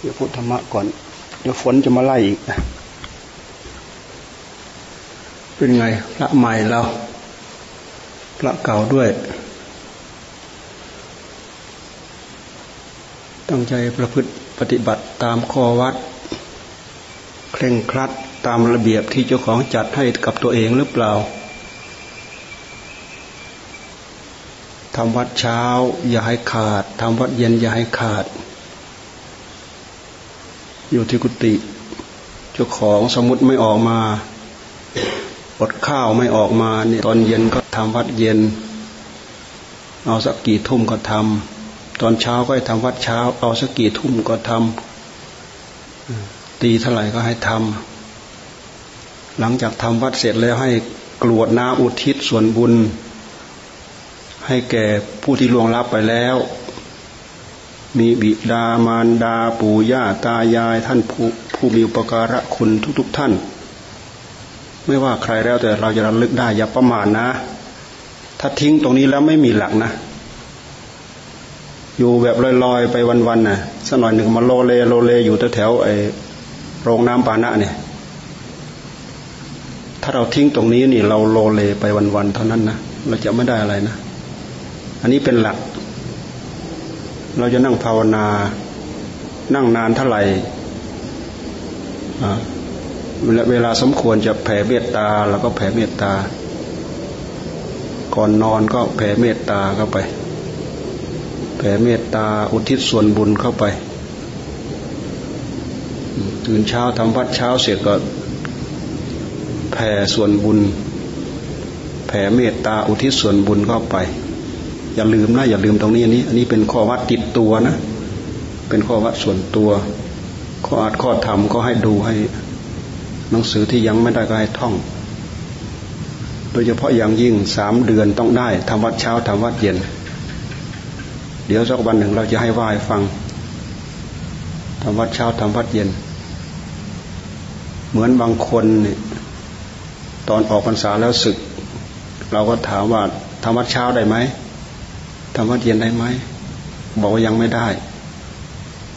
เดี๋ยวพูดธรรมะก่อน เดี๋ยวฝนจะมาไล่อีกเป็นไงพระใหม่เราพระเก่าด้วย ตั้งใจประพฤติปฏิบัติตามข้อวัด เคร่งครัดตามระเบียบที่เจ้าของจัดให้กับตัวเองหรือเปล่าทำวัดเช้าอย่าให้ขาดทำวัดเย็นอย่าให้ขาด อยู่ที่กุฏิเจ้าของสมุดไม่ออกมาอดข้าวไม่ออกมาเนี่ยตอนเย็นก็ทำวัดเย็น เอาสักกี่ทุ่มก็ทำตอนเช้าก็ให้ทำวัดเช้า เอาสักกี่ทุ่มก็ทำตีเท่าไหร่ก็ให้ทำหลังจากทำวัดเสร็จแล้วให้กรวดน้ำอุทิศส่วนบุญ ให้แก่ผู้ที่ล่วงลับไปแล้ว มีบิดามารดาปู่ย่าตายายท่านผู้ผู้มีอุปการะคุณทุกๆท่าน ไม่ว่าใครแล้วแต่เราจะระลึกได้อย่าประมาทนะ ถ้าทิ้งตรงนี้แล้วไม่มีหลักนะ อยู่แบบลอยๆไปวันๆน่ะสักหน่อยหนึ่งมาโลเลโลเลอยู่แถวๆไอ้โรงน้ำปานะเนี่ย ถ้าเราทิ้งตรงนี้นี่ เราโลเลไปวันๆเท่านั้นนะเราจะไม่ได้อะไรนะ อันนี้เป็นหลัก เราจะนั่งภาวนา นั่งนานเท่าไหร่เวลาสมควรจะแผ่เมตตาเราก็แผ่เมตตา ก่อนนอนก็แผ่เมตตาเข้าไป แผ่เมตตาอุทิศส่วนบุญเข้าไป ตื่นเช้าทำวัดเช้าเสร็จก็ แผ่ส่วนบุญ แผ่เมตตาอุทิศส่วนบุญเข้าไป อย่าลืมนะอย่าลืมตรงนี้อันนี้ อันนี้เป็นข้อวัดติดตัวนะ เป็นข้อวัดส่วนตัวข้ออาจข้อธรรมก็ให้ดูให้ หนังสือที่ยังไม่ได้ก็ให้ท่อง โดยเฉพาะอย่างยิ่งสามเดือนต้องได้ทำวัดเช้าทำวัดเย็น เดี๋ยวสักวันหนึ่งเราจะให้วายฟังทำวัดเช้าทำวัดเย็น เหมือนบางคนเนี่ยตอนออกพรรษาแล้วศึก เราก็ถามว่าทำวัดเช้าได้ไหม ทำวัดเรียนได้ไหมบอกว่ายังไม่ได้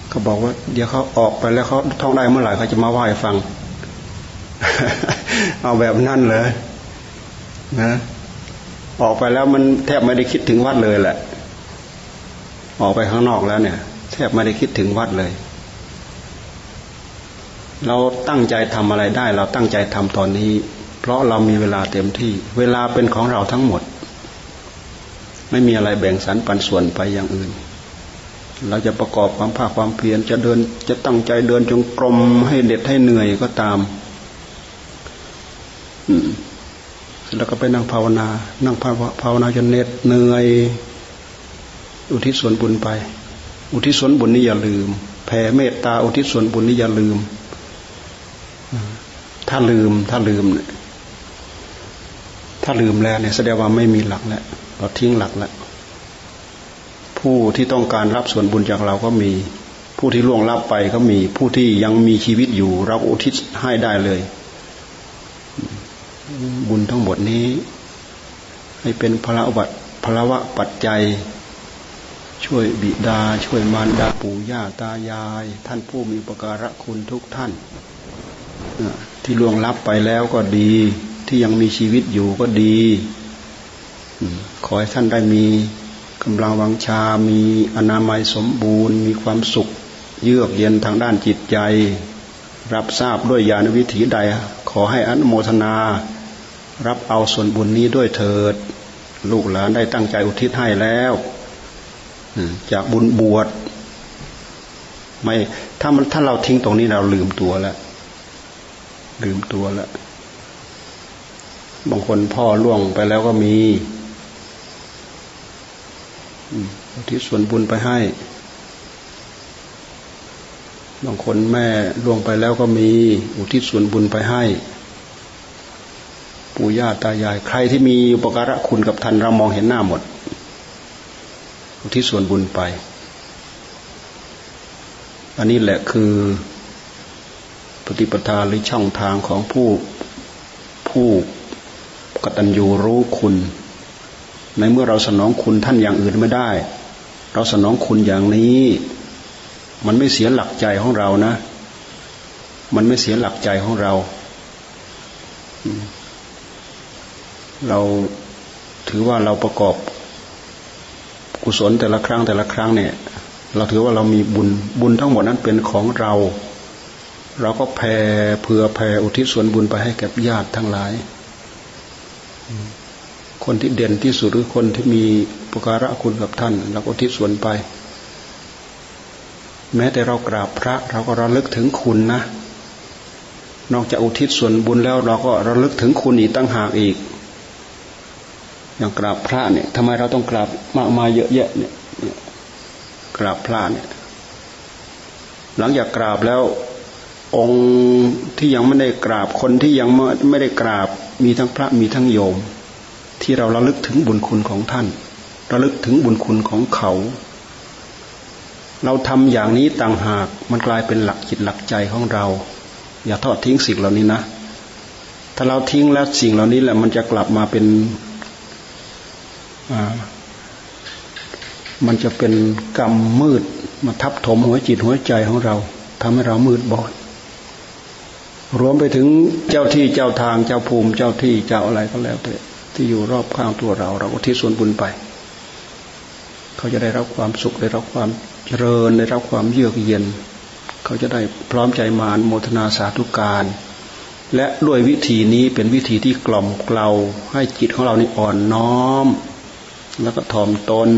เขาบอกว่า เดี๋ยวเขาออกไปแล้วเขาท่องได้เมื่อไหร่เขาจะมาไหว้ฟัง เอาแบบนั่นเลยนะออกไปแล้วมันแทบไม่ได้คิดถึงวัดเลยแหละ ออกไปข้างนอกแล้วเนี่ย แทบไม่ได้คิดถึงวัดเลย เราตั้งใจทำอะไรได้ เราตั้งใจทำตอนนี้ เพราะเรามีเวลาเต็มที่ เวลาเป็นของเราทั้งหมด ไม่มีอะไรแบ่งสรรปันส่วนไปอย่างอื่น เราจะประกอบความภาคความเพียรจะเดินจะตั้งใจเดินจงกรมให้เด็ดให้เหนื่อยก็ตามแล้วก็ไปนั่งภาวนา นั่งภาวนาจนเหน็ดเหนื่อย อุทิศส่วนบุญไป อุทิศส่วนบุญนี่อย่าลืม แผ่เมตตาอุทิศส่วนบุญนี่อย่าลืม ถ้าลืม ถ้าลืมเนี่ยถ้าลืมแล้วเนี่ยแสดงว่าไม่มีหลักแล้ว เราทิ้งหลักแล้วผู้ที่ต้องการรับส่วนบุญจากเราก็มี ผู้ที่ล่วงลับไปก็มี ผู้ที่ยังมีชีวิตอยู่ เราอุทิศให้ได้เลย บุญทั้งหมดนี้ ให้เป็นพระวัตพระวะปัจจัย ช่วยบิดา ช่วยมารดาปู่ย่าตายาย ท่านผู้มีประการะคุณทุกท่านที่ล่วงลับไปแล้วก็ดี ที่ยังมีชีวิตอยู่ก็ดี ขอให้ท่านได้มีกำลังวังชา มีอนามัยสมบูรณ์ มีความสุข เยือกเย็นทางด้านจิตใจ รับทราบด้วยญาณวิถีใด ขอให้อนุโมทนา รับเอาส่วนบุญนี้ด้วยเถิด ลูกหลานได้ตั้งใจอุทิศให้แล้วจากบุญบวชไม่ถ้ามันถ้าเราทิ้งตรงนี้เราลืมตัวแล้วลืมตัวแล้วบางคนพ่อล่วงไปแล้วก็มี อุทิศส่วนบุญไปให้ บางคนแม่ล่วงไปแล้วก็มี อุทิศส่วนบุญไปให้ ปู่ย่าตายาย ใครที่มีอุปการะคุณกับท่านเรามองเห็นหน้าหมด อุทิศส่วนบุญไป อันนี้แหละคือปฏิปทาหรือช่องทางของผู้ผู้กตัญญูรู้คุณ ในเมื่อเราสนองคุณท่านอย่างอื่นไม่ได้ เราสนองคุณอย่างนี้ มันไม่เสียหลักใจของเรานะ มันไม่เสียหลักใจของเรา เราถือว่าเราประกอบกุศลแต่ละครั้งแต่ละครั้งเนี่ย เราถือว่าเรามีบุญบุญทั้งหมดนั้นเป็นของเรา เราก็แผ่เผื่อแผ่อุทิศส่วนบุญไปให้แก่ญาติทั้งหลาย คนที่เด่นที่สุดหรือคนที่มีปุการะคุณกับท่านเราก็อุทิศส่วนไป แม้แต่เรากราบพระ เราก็ระลึกถึงคุณนะ นอกจากอุทิศส่วนบุญแล้ว เราก็ระลึกถึงคุณอีกตั้งหากอีก อย่างกราบพระเนี่ยทำไมเราต้องกราบมากมายเยอะแยะเนี่ยกราบพระเนี่ย หลังจากกราบแล้วองค์ที่ยังไม่ได้กราบคนที่ยังไม่ได้กราบมีทั้งพระมีทั้งโยม ที่เราระลึกถึงบุญคุณของท่าน ระลึกถึงบุญคุณของเขา เราทำอย่างนี้ต่างหากมันกลายเป็นหลักจิตหลักใจของเรา อย่าทอดทิ้งสิ่งเหล่านี้นะ ถ้าเราทิ้งแล้วสิ่งเหล่านี้แหละมันจะกลับมาเป็นมันจะเป็นกรรมมืดมาทับถมหัวจิตหัวใจของเราทำให้เรามืดบอดรวมไปถึงเจ้าที่เจ้าทางเจ้าภูมิเจ้าที่เจ้าอะไรก็แล้วแต่ ที่อยู่รอบข้างตัวเรา เราก็ที่ส่วนบุญไป เขาจะได้รับความสุขได้รับความเจริญได้รับความเยือกเย็น เขาจะได้พร้อมใจมานโมทนาสาธุการ และด้วยวิธีนี้เป็นวิธีที่กล่อมเกลาให้จิตของเรานี่อ่อนน้อม แล้วก็ถ่อมตน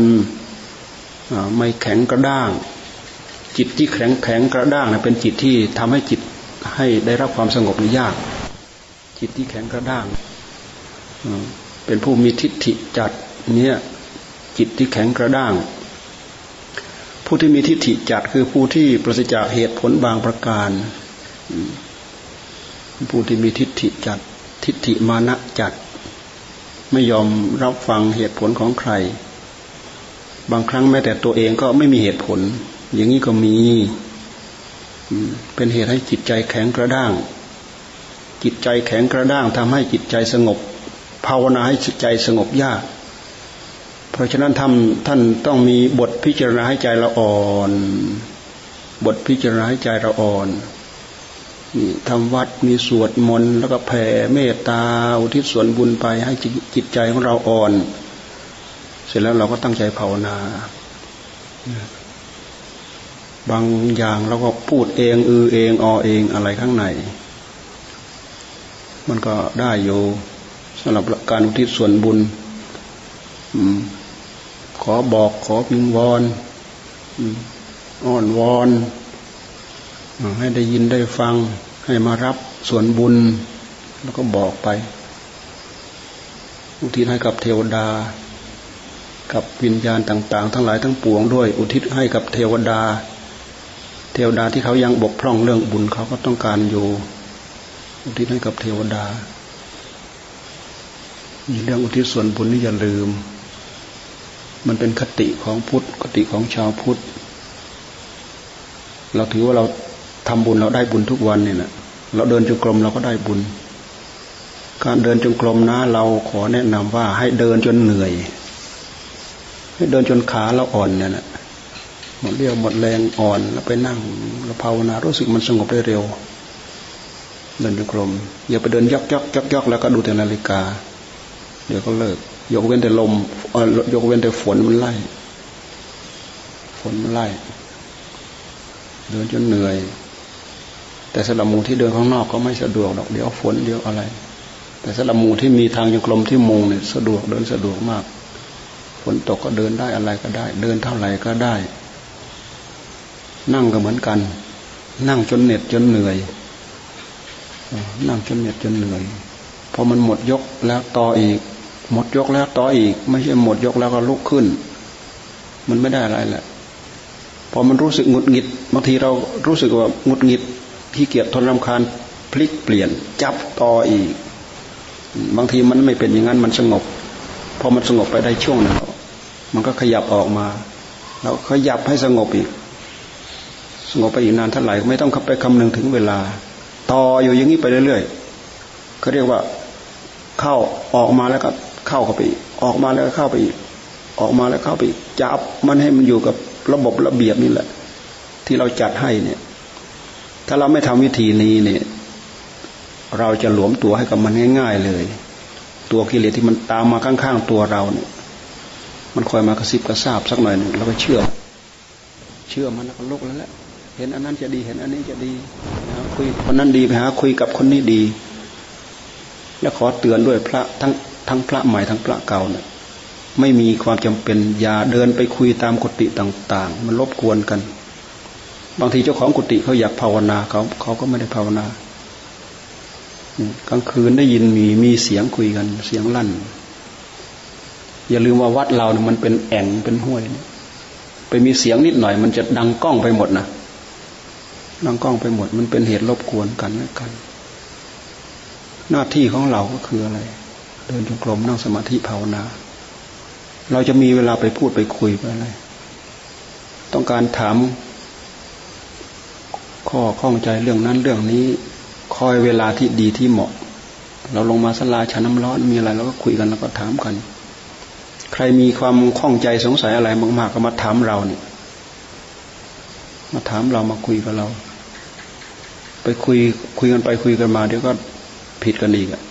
ไม่แข็งกระด้าง จิตที่แข็งแข็งกระด้างนะเป็นจิตที่ทำให้จิตให้ได้รับความสงบนี่ยาก จิตที่แข็งกระด้าง เป็นผู้มีทิฏฐิจัดเนี่ยจิตที่แข็งกระด้าง ผู้ที่มีทิฏฐิจัดคือผู้ที่ประสิทธิจากเหตุผลบางประการ ผู้ที่มีทิฏฐิจัด ทิฏฐิมานะจัด ไม่ยอมรับฟังเหตุผลของใคร บางครั้งแม้แต่ตัวเองก็ไม่มีเหตุผล อย่างนี้ก็มีเป็นเหตุให้จิตใจแข็งกระด้าง จิตใจแข็งกระด้างทำให้จิตใจสงบ ภาวนาให้ใจสงบยาก เพราะฉะนั้นทำท่านต้องมีบทพิจารณาให้ใจเราอ่อน บทพิจารณาให้ใจเราอ่อนมีทำวัดมีสวดมนต์แล้วก็แผ่เมตตาอุทิศส่วนบุญไปให้จิตใจของเราอ่อน เสร็จแล้วเราก็ตั้งใจภาวนา บางอย่างเราก็พูดเอง อือเองอเองอะไรข้างใน มันก็ได้อยู่ สำหรับการอุทิศส่วนบุญขอบอกขอพิงวอนอ้อนวอนให้ได้ยินได้ฟัง ให้มารับส่วนบุญ แล้วก็บอกไป อุทิศให้กับเทวดา กับวิญญาณต่าง ๆ ทั้งหลายทั้งปวงด้วย อุทิศให้กับเทวดา เทวดาที่เขายังบกพร่องเรื่องบุญเขาก็ต้องการอยู่ อุทิศให้กับเทวดา เรื่องอุทิศส่วนบุญนี่อย่าลืม มันเป็นคติของพุทธคติของชาวพุทธ เราถือว่าเราทำบุญเราได้บุญทุกวันเนี่ยนะเราเดินจงกรมเราก็ได้บุญ การเดินจงกรมนะ เราขอแนะนำว่าให้เดินจนเหนื่อย ให้เดินจนขาเราอ่อนเนี่ยนะหมดเรี่ยวหมดแรงอ่อนแล้วไปนั่งเราภาวนารู้สึกมันสงบได้เร็ว เดินจงกรมอย่าไปเดินยอกยอกยอกยอกแล้วก็ดูแต่นาฬิกา ดี๋ยวก็เลิก ยกเว้นแต่ลมยกเว้นแต่ฝนมันไล่ ฝนมันไล่ เดินจนเหนื่อย แต่สำหรับหมู่ที่เดินข้างนอกก็ไม่สะดวกดอก เดี๋ยวฝนเดี๋ยวอะไร แต่สำหรับหมู่ที่มีทางยงกลมที่มุงเนี่ยสะดวกเดินสะดวกมาก ฝนตกก็เดินได้อะไรก็ได้ เดินเท่าไหร่ก็ได้ นั่งก็เหมือนกัน นั่งจนเหน็ดจนเหนื่อย นั่งจนเหน็ดจนเหนื่อยพอมันหมดยกแล้วต่ออีก หมดยกแล้วต่ออีก ไม่ใช่หมดยกแล้วก็ลุกขึ้น มันไม่ได้อะไรแหละพอมันรู้สึกหงุดหงิดบางทีเรารู้สึกว่าหงุดหงิดขี้เกียจทนรำคาญพลิกเปลี่ยน จับต่ออีก บางทีมันไม่เป็นอย่างนั้นมันสงบพอมันสงบไปได้ช่วงหนึ่งมันก็ขยับออกมา แล้วขยับให้สงบอีก สงบไปอีกนานเท่าไหร่ไม่ต้องไปคำนึงถึงเวลา ต่ออยู่อย่างนี้ไปเรื่อยๆเขาเรียกว่าเข้าออกมาแล้วก็ เข้าเข้าไปอีกออกมาแล้วเข้าไปอีกออกมาแล้วเข้าไปอีกจับมันให้มันอยู่กับระบบระเบียบนี่แหละ ที่เราจัดให้เนี่ย ถ้าเราไม่ทำวิธีนี้เนี่ย เราจะหลวมตัวให้กับมันง่ายๆเลย ตัวกิเลสที่มันตามมาข้างๆตัวเราเนี่ย มันคอยมากระซิบกระซาบสักหน่อยหนึ่งเราก็เชื่อ เชื่อมันแล้วก็ลุกแล้วแหละเห็นอันนั้นจะดีเห็นอันนี้จะดีนะคุยคนนั้นดีไปหาคุยกับคนนี้ดี แล้วขอเตือนด้วยพระทั้ง ทั้งพระใหม่ทั้งพระเก่าเนี่ยไม่มีความจำเป็นอย่าเดินไปคุยตามกุฏิต่าง ๆ มันรบกวนกัน บางทีเจ้าของกุฏิเขาอยากภาวนาเขาเขาก็ไม่ได้ภาวนา กลางคืนได้ยินมีมีเสียงคุยกัน เสียงลั่น อย่าลืมว่าวัดเราเนี่ยมันเป็นแอ่งเป็นห้วย ไปมีเสียงนิดหน่อย มันจะดังกล้องไปหมดนะดังกล้องไปหมด มันเป็นเหตุรบกวนกันและกัน หน้าที่ของเราก็คืออะไร เดินจงกรมนั่งสมาธิภาวนา เราจะมีเวลาไปพูดไปคุยไปอะไร ต้องการถามข้อข้องใจเรื่องนั้นเรื่องนี้คอยเวลาที่ดีที่เหมาะ เราลงมาสลาชาน้ำร้อนมีอะไรเราก็คุยกันแล้วก็ถามกัน ใครมีความข้องใจสงสัยอะไรมากๆก็มาถามเราเนี่ย มาถามเรามาคุยกับเรา ไปคุยคุยกันไปคุยกันมาเดี๋ยวก็ผิดกันอีกอะ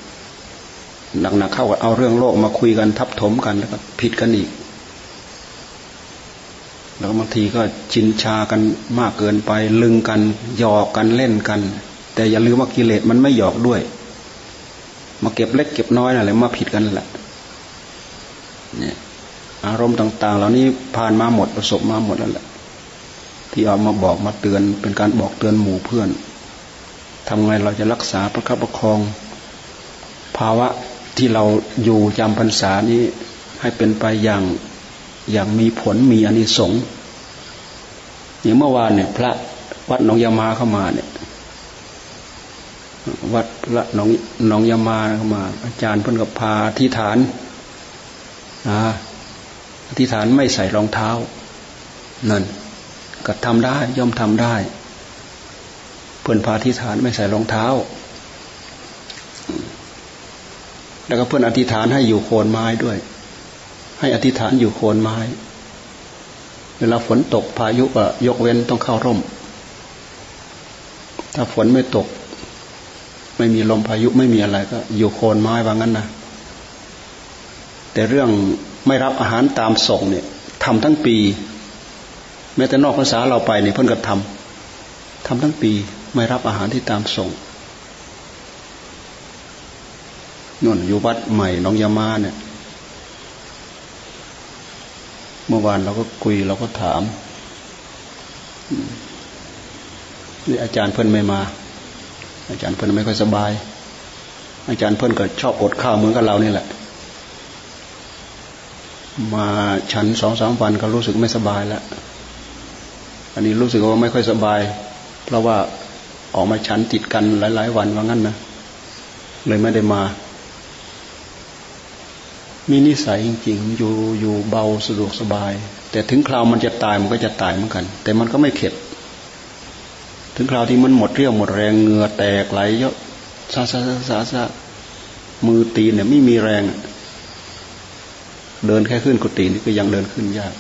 หนักๆเข้ากับเอาเรื่องโลกมาคุยกันทับถมกันแล้วก็ผิดกันอีก แล้วบางทีก็จินชากันมากเกินไปลึงกันหยอกกันเล่นกัน แต่อย่าลืมว่ากิเลสมันไม่หยอกด้วย มาเก็บเล็กเก็บน้อยอะไรมาผิดกันแหละเนี่ยอารมณ์ต่าง ๆ เหล่านี้ผ่านมาหมดประสบมาหมดแล้วแหละ ที่เอามาบอกมาเตือนเป็นการบอกเตือนหมู่เพื่อนทำไงเราจะรักษาประคับประคอง ภาวะ ที่เราอยู่จำพรรษานี้ให้เป็นไปอย่างอย่างมีผลมีอนิสงส์อย่างเมื่อวานเนี่ย พระวัดหนองยามาเข้ามาเนี่ย วัดพระหนองหนองยามาเข้ามา อาจารย์เพิ่นกับพาที่ฐานนะอธิษฐานไม่ใส่รองเท้านั่นก็ทำได้ย่อมทำได้ เพื่อนพาที่ฐานไม่ใส่รองเท้า แล้วก็เพื่อนอธิษฐานให้อยู่โคนไม้ด้วย ให้อธิษฐานอยู่โคนไม้ เวลาฝนตกพายุก็ยกเว้นต้องเข้าร่ม ถ้าฝนไม่ตก ไม่มีลมพายุไม่มีอะไรก็ อยู่โคนไม้ว่างั้นนะแต่เรื่องไม่รับอาหารตามส่งเนี่ยทำทั้งปี แม้แต่นอกภาษาเราไปเนี่ยเพิ่อนก็ทำทำทั้งปีไม่รับอาหารที่ตามส่ง นุ่นอยู่วัดใหม่น้องยามาเนี่ย เมื่อวานเราก็คุยเราก็ถามนี่อาจารย์เพิ่นไม่มา อาจารย์เพิ่นไม่ค่อยสบาย อาจารย์เพิ่นก็ชอบอดข้าวเหมือนกับเรานี่แหละ มาฉันสองสามวันก็รู้สึกไม่สบายแล้ว อันนี้รู้สึกว่าไม่ค่อยสบาย เพราะว่าออกมาฉันติดกันหลาย ๆ วันว่างั้นนะเลยไม่ได้มา มีนิสัยจริง ๆ อยู่อยู่เบาสะดวกสบาย แต่ถึงคราวมันจะตายมันก็จะตายเหมือนกัน แต่มันก็ไม่เข็ด ถึงคราวที่มันหมดเรี่ยวหมดแรงเหงื่อแตกไหลเยอะซาซาซาซาซามือตีเนี่ยไม่มีแรง เดินแค่ขึ้นกุฏินี่ก็ยังเดินขึ้นยาก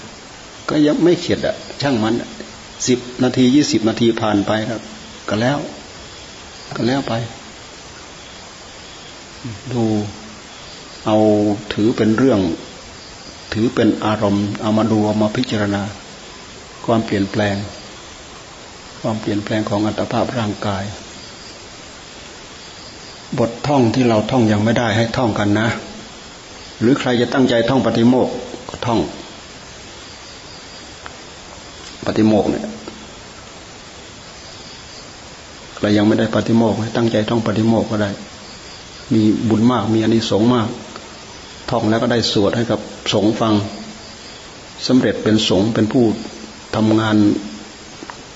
ก็ยังไม่เข็ดอะ ช่างมันสิบนาทียี่สิบนาทีผ่านไปครับ ก็แล้ว ก็แล้วไป ดู เอาถือเป็นเรื่อง ถือเป็นอารมณ์ เอามาดูเอามาพิจารณา ความเปลี่ยนแปลง ความเปลี่ยนแปลงของอัตภาพร่างกาย บทท่องที่เราท่องยังไม่ได้ให้ท่องกันนะ หรือใครจะตั้งใจท่องปฏิโมกก็ท่อง ปฏิโมกเนี่ยใครยังไม่ได้ปฏิโมกให้ตั้งใจท่องปฏิโมกก็ได้ มีบุญมากมีอานิสงส์มาก ท่องแล้วก็ได้สวดให้กับสงฆ์ฟังสำเร็จเป็นสงฆ์เป็นผู้ทำงาน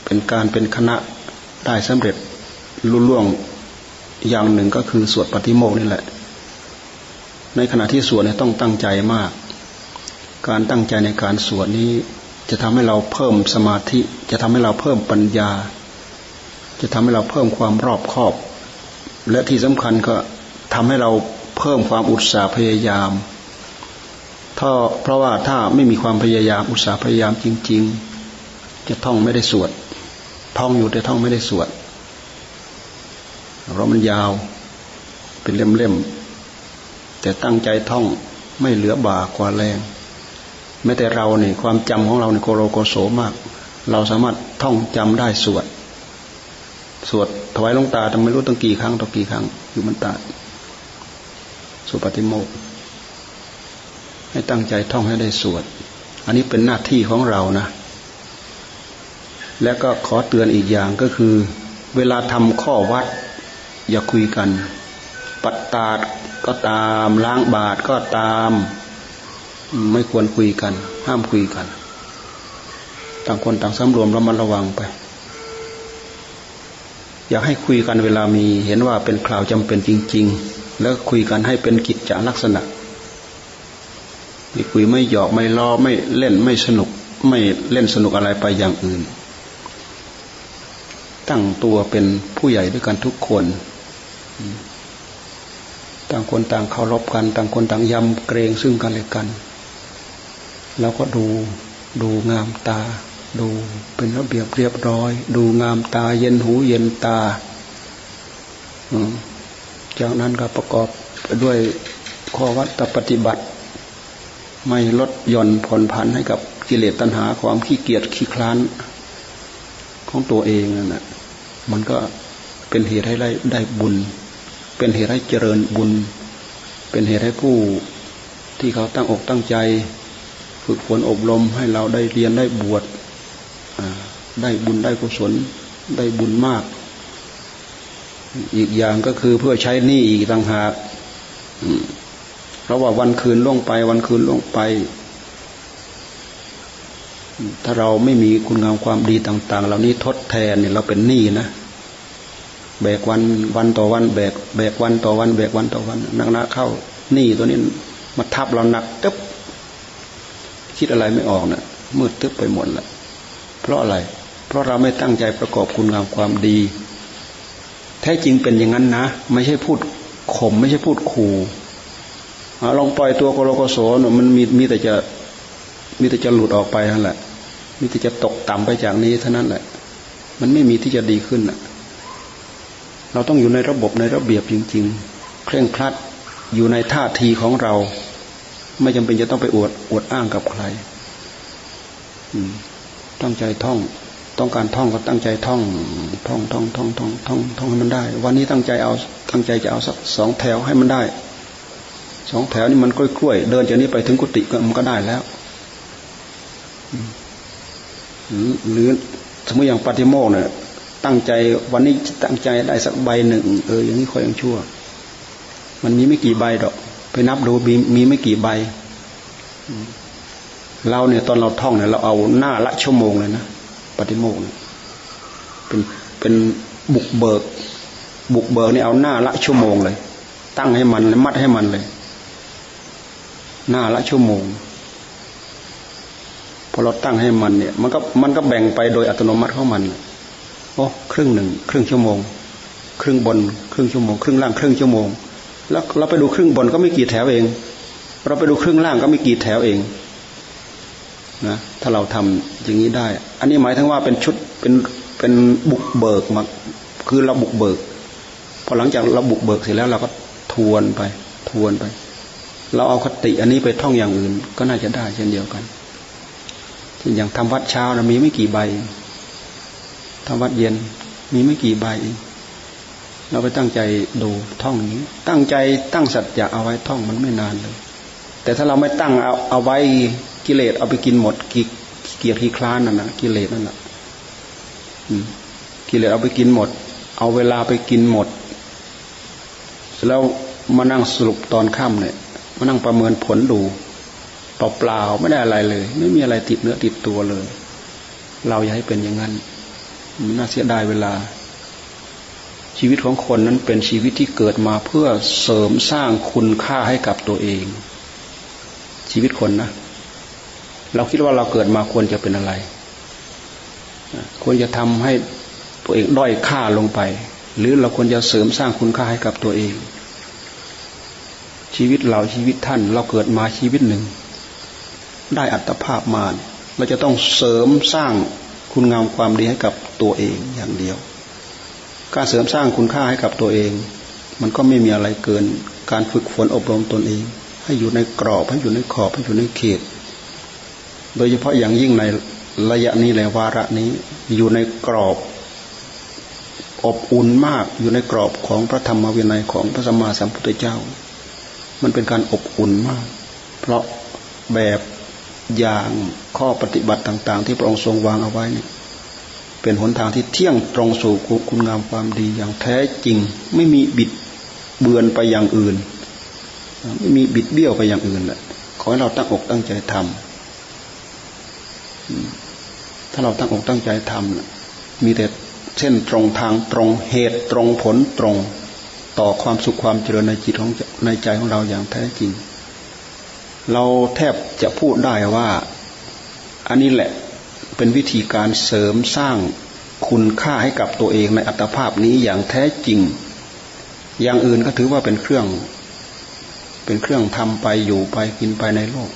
เป็นการเป็นคณะได้สำเร็จรุ่ล่วงอย่างหนึ่งก็คือสวดปฏิโมกนี่แหละ ในขณะที่สวดเนี่ยต้องตั้งใจมาก การตั้งใจในการสวดนี้ จะทำให้เราเพิ่มสมาธิ จะทำให้เราเพิ่มปัญญา จะทำให้เราเพิ่มความรอบคอบ และที่สำคัญก็ทำให้เรา เพิ่มความอุตสาห์พยายามถ้าเพราะว่าถ้าไม่มีความพยายามอุตสาห์พยายามจริง ๆ จะท่องไม่ได้สวด ท่องอยู่แต่ท่องไม่ได้สวดเพราะมันยาวเป็นเล่มๆแต่ตั้งใจท่องไม่เหลือบ่ากว่าแรงแม้แต่เราเนี่ยความจำของเราเนี่ยโกโรโกโสมาก เราสามารถท่องจำได้สวด สวดถวายลงตาทำไม่รู้ตั้งกี่ครั้งต่อกี่ครั้งอยู่มันตา สวดปฏิโมกให้ตั้งใจท่องให้ได้สวด อันนี้เป็นหน้าที่ของเรานะ และก็ขอเตือนอีกอย่างก็คือ เวลาทำข้อวัด อย่าคุยกัน ปัตตาดก็ตามล้างบาทก็ตาม ไม่ควรคุยกัน ห้ามคุยกัน ต่างคนต่างสำรวมระมัดระวังไป อยากให้คุยกันเวลามีเห็นว่าเป็นคราวจำเป็นจริง ๆ แล้วคุยกันให้เป็นกิจจลักษณะไม่คุยไม่หยอกไม่ล้อไม่เล่นไม่สนุก ไม่เล่นสนุกอะไรไปอย่างอื่น ตั้งตัวเป็นผู้ใหญ่ด้วยกันทุกคน ต่างคนต่างเคารพกัน ต่างคนต่างยำเกรงซึ่งกันและกัน แล้วก็ดูดูงามตา ดูเป็นระเบียบเรียบร้อย ดูงามตาเย็นหูเย็นตา จากนั้นก็ประกอบด้วยข้อวัดปฏิบัติ ไม่ลดหย่อนผ่อนผันให้กับกิเลสตัณหาความขี้เกียจขี้คลานของตัวเองนั่นแหะมันก็เป็นเหตุให้ได้ได้บุญ เป็นเหตุให้เจริญบุญ เป็นเหตุให้ผู้ที่เขาตั้งอกตั้งใจ ฝึกฝนอบรมให้เราได้เรียนได้บวชได้บุญได้กุศลได้บุญมาก อีกอย่างก็คือเพื่อใช้หนี้อีกต่างหากเพราะว่าวันคืนล่วงไป วันคืนล่วงไป ถ้าเราไม่มีคุณงามความดีต่าง ๆ เหล่านี้ทดแทนเนี่ยเราเป็นหนี้นะแบกวันวันต่อวัน แบกแบกวันต่อวัน แบกวันต่อวันนักนาเข้าหนี้ตัวนี้มาทับเราหนักตึ๊บคิดอะไรไม่ออกนะ่ะมืดตึ๊บไปหมดละเพราะอะไร เพราะเราไม่ตั้งใจประกอบคุณงามความดี แท้จริงเป็นอย่างนั้นนะ ไม่ใช่พูดข่มไม่ใช่พูดขู่ลองปล่อยตัวโกโลโกโสนมันมีมีแต่จะมีแต่จะหลุดออกไปนั่นแหละ มีแต่จะตกต่ำไปจากนี้เท่านั้นแหละ มันไม่มีที่จะดีขึ้นอะ เราต้องอยู่ในระบบในระเบียบจริง ๆ เคร่งครัดอยู่ในท่าทีของเรา ไม่จำเป็นจะต้องไปอวดอวดอ้างกับใครตั้งใจท่อง ต้องการท่องก็ตั้งใจท่อง ท่องท่องท่องท่องท่องท่องให้มันได้ วันนี้ตั้งใจเอาตั้งใจจะเอาสักสองแถวให้มันได้สองแถวนี่มันกล้วยๆเดินจากนี้ไปถึงกุฏิก็มันก็ได้แล้วหรือสมมติอย่างปฏิโมกเนี่ยตั้งใจวันนี้ตั้งใจได้สักใบหนึ่งเอออย่างนี้ค่อยยังชั่ว มันมีไม่กี่ใบดอก ไปนับดูมีมีไม่กี่ใบเราเนี่ยตอนเราท่องเนี่ยเราเอาหน้าละชั่วโมงเลยนะ ปฏิโมกเนี่ยเป็นเป็นบุกเบิก บุกเบิกนี่เอาหน้าละชั่วโมงเลย ตั้งให้มันมัดให้มันเลย หน้าละชั่วโมงพอเราตั้งให้มันเนี่ย มันก็มันก็แบ่งไปโดยอัตโนมัติของมันโอ้ครึ่งหนึ่งครึ่งชั่วโมง ครึ่งบน ครึ่งชั่วโมง ครึ่งล่างครึ่งชั่วโมง แล้วเราไปดูครึ่งบนก็ไม่กี่แถวเอง เราไปดูครึ่งล่างก็ไม่กี่แถวเอง นะถ้าเราทำอย่างนี้ได้ อันนี้หมายถึงว่าเป็นชุดเป็นเป็นบุกเบิกมาคือเราบุกเบิกพอหลังจากเราบุกเบิกเสร็จแล้วเราก็ทวนไป ทวนไป เราเอาคติอันนี้ไปท่องอย่างอื่น ก็น่าจะได้เช่นเดียวกันเช่นอย่างทำวัดเช้านะมีไม่กี่ใบทำวัดเย็น มีไม่กี่ใบเองเราไปตั้งใจดูท่องนี้ ตั้งใจตั้งสัจจะเอาไว้ท่องมันไม่นานเลย แต่ถ้าเราไม่ตั้งเอาเอาไว้ กิเลสเอาไปกินหมดกิเกียร์ขี้คลานนั่นนะกิเลสนั่นแหละกิเลสเอาไปกินหมด เอาเวลาไปกินหมด แล้วมานั่งสรุปตอนค่ำเนี่ยมานั่งประเมินผลดูเปล่าๆไม่ได้อะไรเลย ไม่มีอะไรติดเนื้อติดตัวเลย เราอย่าให้เป็นอย่างนั้นมันน่าเสียดายเวลา ชีวิตของคนนั้นเป็นชีวิตที่เกิดมาเพื่อเสริมสร้างคุณค่าให้กับตัวเอง ชีวิตคนนะ เราคิดว่าเราเกิดมาควรจะเป็นอะไร ควรจะทำให้ตัวเองด้อยค่าลงไป หรือเราควรจะเสริมสร้างคุณค่าให้กับตัวเอง ชีวิตเราชีวิตท่าน เราเกิดมาชีวิตหนึ่ง ได้อัตภาพมาเราจะต้องเสริมสร้างคุณงามความดีให้กับตัวเองอย่างเดียว การเสริมสร้างคุณค่าให้กับตัวเอง มันก็ไม่มีอะไรเกิน การฝึกฝนอบรมตนเอง ให้อยู่ในกรอบให้อยู่ในขอบให้อยู่ในเขต โดยเฉพาะอย่างยิ่งในระยะนี้เลยวาระนี้ อยู่ในกรอบอบอุ่นมากอยู่ในกรอบของพระธรรมวินัยของพระสัมมาสัมพุทธเจ้า มันเป็นการอบอุ่นมาก เพราะแบบอย่างข้อปฏิบัติต่าง ๆ ที่พระองค์ทรงวางเอาไว้นี่เป็นหนทางที่เที่ยงตรงสู่คุณงามความดีอย่างแท้จริง ไม่มีบิดเบือนไปอย่างอื่น ไม่มีบิดเบี้ยวไปอย่างอื่นแหละขอให้เราตั้งอกตั้งใจทำ ถ้าเราตั้งอกตั้งใจทำมีแต่เส้นตรงทางตรงเหตุตรงผลตรง ต่อความสุขความเจริญในจิตของในใจของเราอย่างแท้จริง เราแทบจะพูดได้ว่า อันนี้แหละเป็นวิธีการเสริมสร้างคุณค่าให้กับตัวเองในอัตภาพนี้อย่างแท้จริง อย่างอื่นก็ถือว่าเป็นเครื่อง เป็นเครื่องทำไปอยู่ไปกินไปในโลก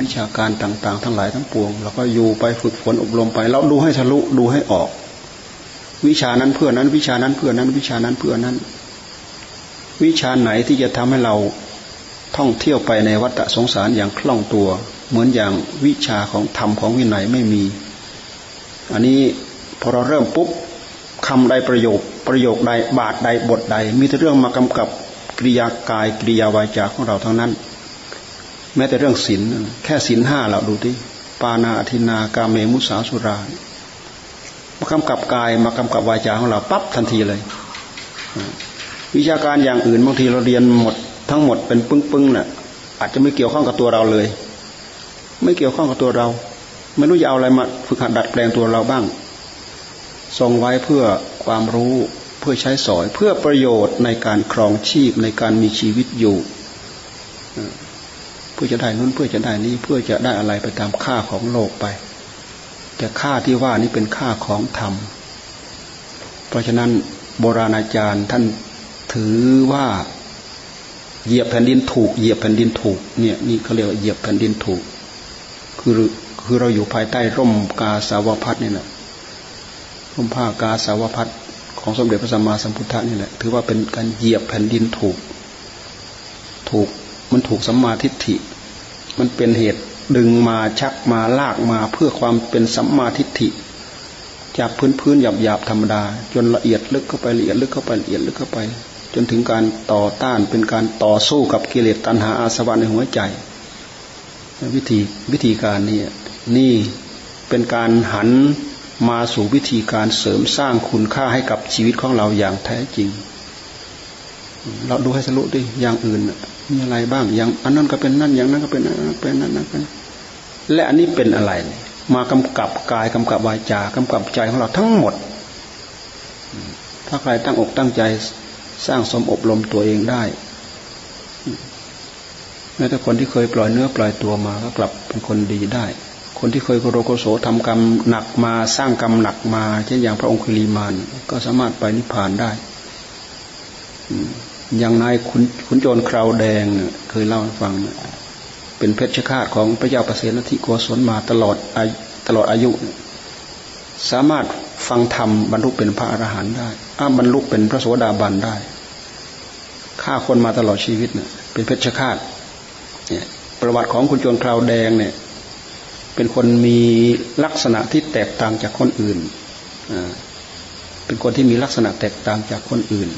วิชาการต่างๆ ทั้งหลายทั้งปวงเราก็อยู่ไปฝึกฝนอบรมไป เราดูให้ทะลุดูให้ออก วิชานั้นเพื่อนั้น วิชานั้นเพื่อนั้น วิชานั้นเพื่อนั้น วิชาไหนที่จะทำให้เราท่องเที่ยวไปในวัฏสงสารอย่างคล่องตัว เหมือนอย่างวิชาของธรรมของวินัยไม่มี อันนี้พอเราเริ่มปุ๊บคำใดประโยคประโยคใดบาทใดบทใด มีแต่เรื่องมากำกับกิริยากายกิริยาวาจาของเราทั้งนั้น แม้แต่เรื่องศีลแค่ศีลห้าเราดูที่ปานาทินากาเมมุสาสุรามากำกับกายมากำกับวาจาของเราปั๊บทันทีเลย วิชาการอย่างอื่นบางทีเราเรียนหมดทั้งหมดเป็นปึ้งๆนะ่ะ อาจจะไม่เกี่ยวข้องกับตัวเราเลย ไม่เกี่ยวข้องกับตัวเรา ไม่รู้จะเอาอะไรมาฝึกหัดดัดแปลงตัวเราบ้างทรงไว้เพื่อความรู้เพื่อใช้สอยเพื่อประโยชน์ในการครองชีพในการมีชีวิตอยู่ เพื่อจะได้นู้นเพื่อจะได้นี้เพื่อจะได้อะไรไปตามค่าของโลกไป แต่ค่าที่ว่านี้เป็นค่าของธรรม เพราะฉะนั้นโบราณอาจารย์ท่านถือว่าเหยียบแผ่นดินถูกเหยียบแผ่นดินถูกเนี่ยนี่เขาเรียกว่าเหยียบแผ่นดินถูก คือคือเราอยู่ภายใต้ร่มกาสาวพัดนี่แหละร่มผ้ากาสาวพัดของสมเด็จพระสัมมาสัมพุทธะนี่แหละถือว่าเป็นการเหยียบแผ่นดินถูก ถูก มันถูกสัมมาทิฏฐิ มันเป็นเหตุดึงมาชักมาลากมาเพื่อความเป็นสัมมาทิฏฐิ จากพื้นพื้นหยาบหยาบธรรมดา จนละเอียดลึกเข้าไปละเอียดลึกเข้าไปละเอียดลึกเข้าไป จนถึงการต่อต้านเป็นการต่อสู้กับกิเลสตัณหาอาสวะในหัวใจ วิธีวิธีการนี้นี่เป็นการหันมาสู่วิธีการเสริมสร้างคุณค่าให้กับชีวิตของเราอย่างแท้จริง เราดูให้สรุปดิอย่างอื่นมีอะไรบ้าง อย่างอันนั้นก็เป็นนั่นอย่างนั้นก็เป็นนั่นเป็นนั่นนั่นเป็นและอันนี้เป็นอะไร มากำกับกายกำกับวาจากำกับใจของเราทั้งหมด ถ้าใครตั้งอกตั้งใจสร้างสมอบรมตัวเองได้แม้แต่คนที่เคยปล่อยเนื้อปล่อยตัวมาก็กลับเป็นคนดีได้ คนที่เคยโกรโกโสทำกรรมหนักมาสร้างกรรมหนักมา เช่นอย่างพระองคุลีมานก็สามารถไปนิพพานได้ อย่างนายขุนขุนโจรคราวแดงเคยเล่าให้ฟัง เป็นเพชฌฆาตของพระเจ้าประเสนทิโกศลมาตลอดตลอดอายุ สามารถฟังธรรมบรรลุเป็นพระอรหันต์ได้อ้าบรรลุเป็นพระโสดาบันได้ฆ่าคนมาตลอดชีวิตเนี่ยเป็นเพชฌฆาตเนี่ยประวัติของคุณโจรคราวแดงเนี่ย เป็นคนมีลักษณะที่แตกต่างจากคนอื่นอ่าเป็นคนที่มีลักษณะแตกต่างจากคนอื่น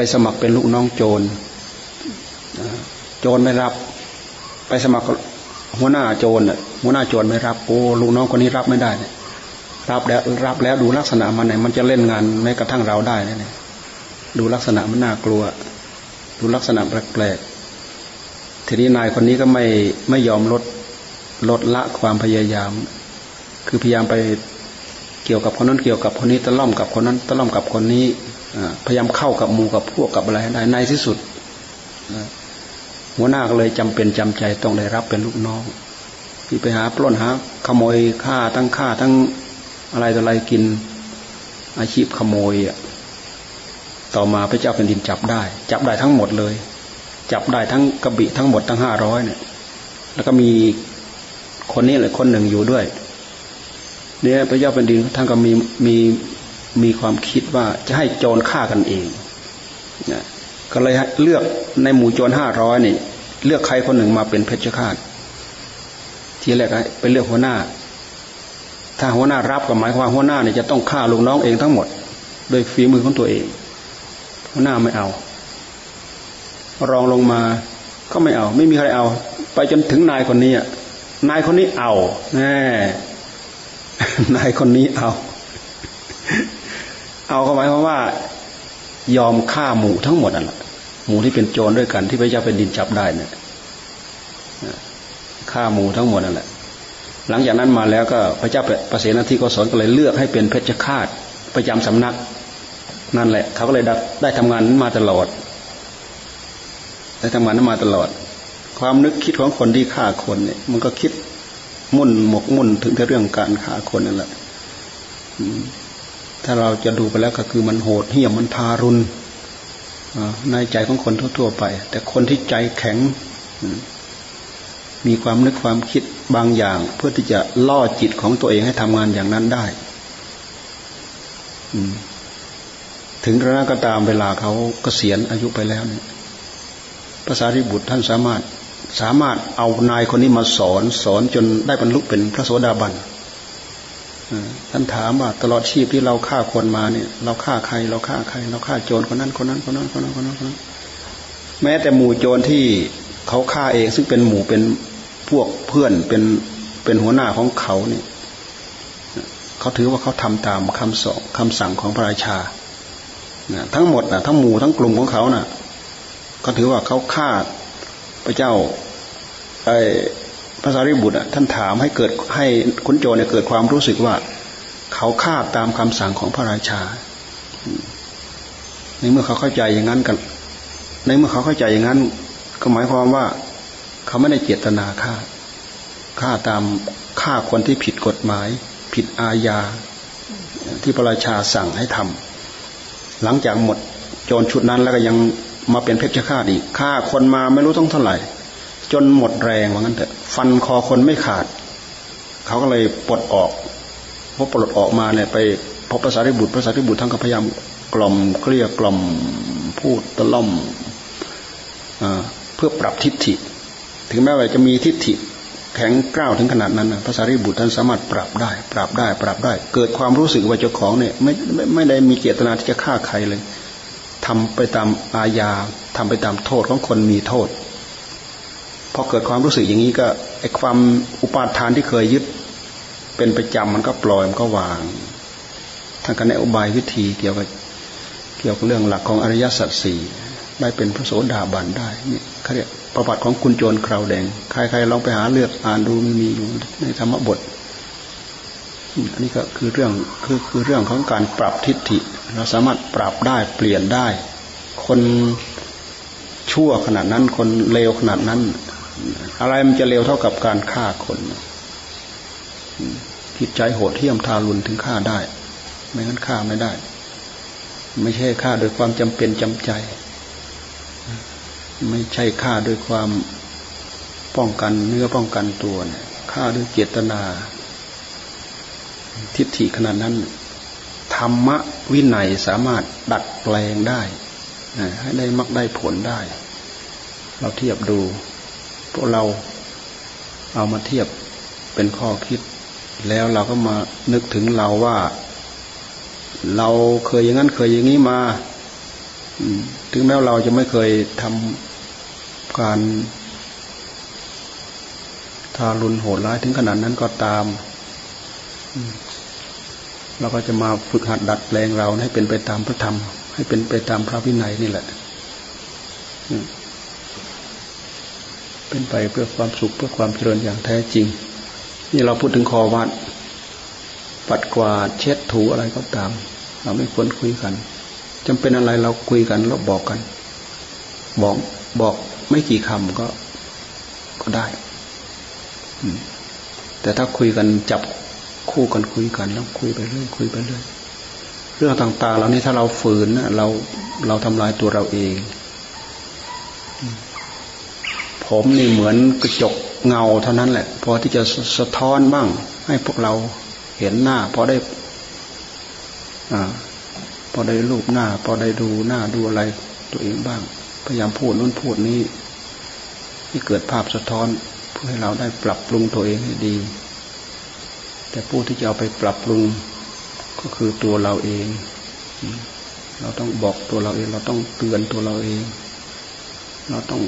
ไปสมัครเป็นลูกน้องโจรโจรไม่รับ ไปสมัครหัวหน้าโจรหัวหน้าโจรไม่รับโอ้ลูกน้องคนนี้รับไม่ได้รับแล้วรับแล้วดูลักษณะมันเนี่ยมันจะเล่นงานแม้กระทั่งเราได้เนี่ยดูลักษณะมันน่ากลัว ดูลักษณะแปลกๆทีนี้นายคนนี้ก็ไม่ไม่ยอมลดลดละความพยายาม คือพยายามไป เกี่ยวกับคนนั้นเกี่ยวกับคนนี้ตะล่อมกับคนนั้นตะล่อมกับคนนี้พยายามเข้ากับมูกับพวกกับอะไรได้ในที่สุดหัวหน้าก็เลยจำเป็นจำใจต้องได้รับเป็นลูกน้องที่ไปหาปล้นหาขโมยฆ่าทั้งฆ่าทั้งอะไรต่ออะไรกิน อาชีพขโมยอะต่อมาพระเจ้าแผ่นดินจับได้ จับได้ทั้งหมดเลย จับได้ทั้งกระบี่ทั้งหมดทั้งห้าร้อยเนี่ย แล้วก็มีคนนี้เลยคนหนึ่งอยู่ด้วย เนี่ยพระเจ้าแผ่นดินท่านก็มีมีมีความคิดว่าจะให้โจรฆ่ากันเองนะก็เลยเลือกในหมู่โจรห้าร้อยนี่ เลือกใครคนหนึ่งมาเป็นเพชฌฆาตทีแรกไปเลือกหัวหน้า ถ้าหัวหน้ารับก็หมายความหัวหน้าเนี่ยจะต้องฆ่าลูกน้องเองทั้งหมด โดยฝีมือของตัวเอง หัวหน้าไม่เอา รองลงมาก็ไม่เอา ไม่มีใครเอา ไปจนถึงนายคนนี้นายคนนี้เอาแน่ นายคนนี้เอา เอาก็หมายความว่า ยอมฆ่าหมูทั้งหมดนั่นแหละหมูที่เป็นโจรด้วยกันที่พระเจ้าเป็นดินจับได้เนี่ยฆ่าหมูทั้งหมดนั่นแหละ หลังจากนั้นมาแล้วก็พระเจ้าประเสนาธิโกศลก็เลยเลือกให้เป็นเพชฌฆาตประจำสำนัก นั่นแหละ เขาก็เลยได้ทำงานนั้นมาตลอด ได้ทำงานนั้นมาตลอด ความนึกคิดของคนที่ฆ่าคนเนี่ย มันก็คิด มุ่นหมกมุ่นถึงเรื่องการฆ่าคนนั่นแหละถ้าเราจะดูไปแล้วก็คือมันโหดเหี้ยมมันทารุณในใจของคนทั่วๆไป แต่คนที่ใจแข็ง มีความนึกความคิดบางอย่าง เพื่อที่จะล่อจิตของตัวเองให้ทำงานอย่างนั้นได้ถึงกระนั้นก็ตามเวลาเขาเกษียณอายุไปแล้วเนี่ยภาษาริบุตรท่านสามารถ สามารถเอานายคนนี้มาสอนสอนจนได้บรรลุเป็นพระโสดาบันท่านถามว่าตลอดชีพที่เราฆ่าคนมาเนี่ย เราฆ่าใคร เราฆ่าใคร เราฆ่าโจรคนนั้นคนนั้นคนนั้นคนนั้นคนนั้นคนนั้น แม้แต่หมู่โจรที่เขาฆ่าเองซึ่งเป็นหมู่เป็นพวกเพื่อนเป็นเป็นหัวหน้าของเขาเนี่ยเขาถือว่าเขาทำตามคำสอนคำสั่งของพระราชาทั้งหมดนะทั้งหมู่ทั้งกลุ่มของเขานะ่ะก็ถือว่าเขาฆ่า ระเจ้าไอ้พระสารีบุตรท่านถามให้เกิดให้คุณโจเนี่ยเกิดความรู้สึกว่า เขาฆ่าตามคำสั่งของพระราชา ในเมื่อเขาเข้าใจอย่างนั้นกัน ในเมื่อเขาเข้าใจอย่างนั้น ก็หมายความว่า เขาไม่ได้เจตนาฆ่าฆ่าตามฆ่าคนที่ผิดกฎหมาย ผิดอาญา ที่พระราชาสั่งให้ทำหลังจากหมดโจรชุดนั้นแล้วก็ยัง มาเป็นเพชฌฆาตอีกฆ่าคนมาไม่รู้ต้องเท่าไหร่ จนหมดแรงว่างั้นเถอะฟันคอคนไม่ขาด เขาก็เลยปลดออกพอปลดออกมาเนี่ยไปพบพระสารีบุตรพระสารีบุตรทั้งก็พยายามกล่อมเกลี้ยกล่อมพูดตะล่อมเพื่อปรับทิฏฐิ ถึงแม้ว่าจะมีทิฏฐิแข็งกร้าวถึงขนาดนั้นพระสารีบุตรท่านสามารถปรับได้ ปรับได้ ปรับได้ เกิดความรู้สึกว่าเจ้าของเนี่ยไม่ไม่ไม่ได้มีเจตนาที่จะฆ่าใครเลย ทำไปตามอาญาทำไปตามโทษของคนมีโทษพอเกิดความรู้สึกอย่างนี้ก็ไอความอุปาทานที่เคยยึด เป็นประจำมันก็ปล่อยมันก็วางทางการในอุบายวิธีเกี่ยวกับเกี่ยวกับเรื่องหลักของอริยสัจสี่ได้เป็นพระโสดาบันได้นี่เขาเรียกประวัติของคุณโจรคราวแดงใครๆลองไปหาเลือกอ่านดูมีอยู่ในธรรมบทอันนี้ก็คือเรื่องคือคือเรื่องของการปรับทิฏฐิ เราสามารถปรับได้เปลี่ยนได้ คนชั่วขนาดนั้น คนเลวขนาดนั้น อะไรมันจะเลวเท่ากับการฆ่าคนจิตใจโหดเหี้ยมทารุณถึงฆ่าได้ ไม่งั้นฆ่าไม่ได้ ไม่ใช่ฆ่าโดยความจำเป็นจำใจ ไม่ใช่ฆ่าโดยความป้องกันเนื้อป้องกันตัวเนี่ยฆ่าด้วยเจตนา ทิฏฐิขนาดนั้น ธรรมวินัยสามารถดัดแปลงได้ให้ได้มักได้ผลได้ เราเทียบดูพวกเราเอามาเทียบเป็นข้อคิด แล้วเราก็มานึกถึงเราว่า เราเคยอย่างนั้นเคยอย่างนี้มาถึงแม้เราจะไม่เคยทำการทารุณโหดร้ายถึงขนาดนั้นก็ตาม เราก็จะมาฝึกหัดดัดแปลงเราให้เป็นไปตามพระธรรม ให้เป็นไปตามพระวินัยนี่แหละเป็นไปเพื่อความสุขเพื่อความเจริญอย่างแท้จริง นี่เราพูดถึงคอวัด ปัดกวาดเช็ดถูอะไรก็ตาม เราไม่ควรคุยกันจำเป็นอะไรเราคุยกันเราบอกกัน บอกบอกไม่กี่คำก็ก็ได้แต่ถ้าคุยกันจับ คู่กันคุยกันแล้วคุยไปเรื่อยคุยไปเรื่อยเรื่องต่าง ๆ เหล่านี้ถ้าเราฝืนเราเราทำลายตัวเราเอง ผมนี่เหมือนกระจกเงาเท่านั้นแหละ พอที่จะสะท้อนบ้าง ให้พวกเราเห็นหน้าพอได้อ่าพอได้รูปหน้า พอได้ดูหน้าดูอะไรตัวเองบ้าง พยายามพูดนู้นพูดนี้ให้เกิดภาพสะท้อนเพื่อให้เราได้ปรับปรุงตัวเองให้ดี แต่ผู้ที่จะเอาไปปรับปรุงก็คือตัวเราเอง เราต้องบอกตัวเราเอง เราต้องเตือนตัวเราเอง เราต้อง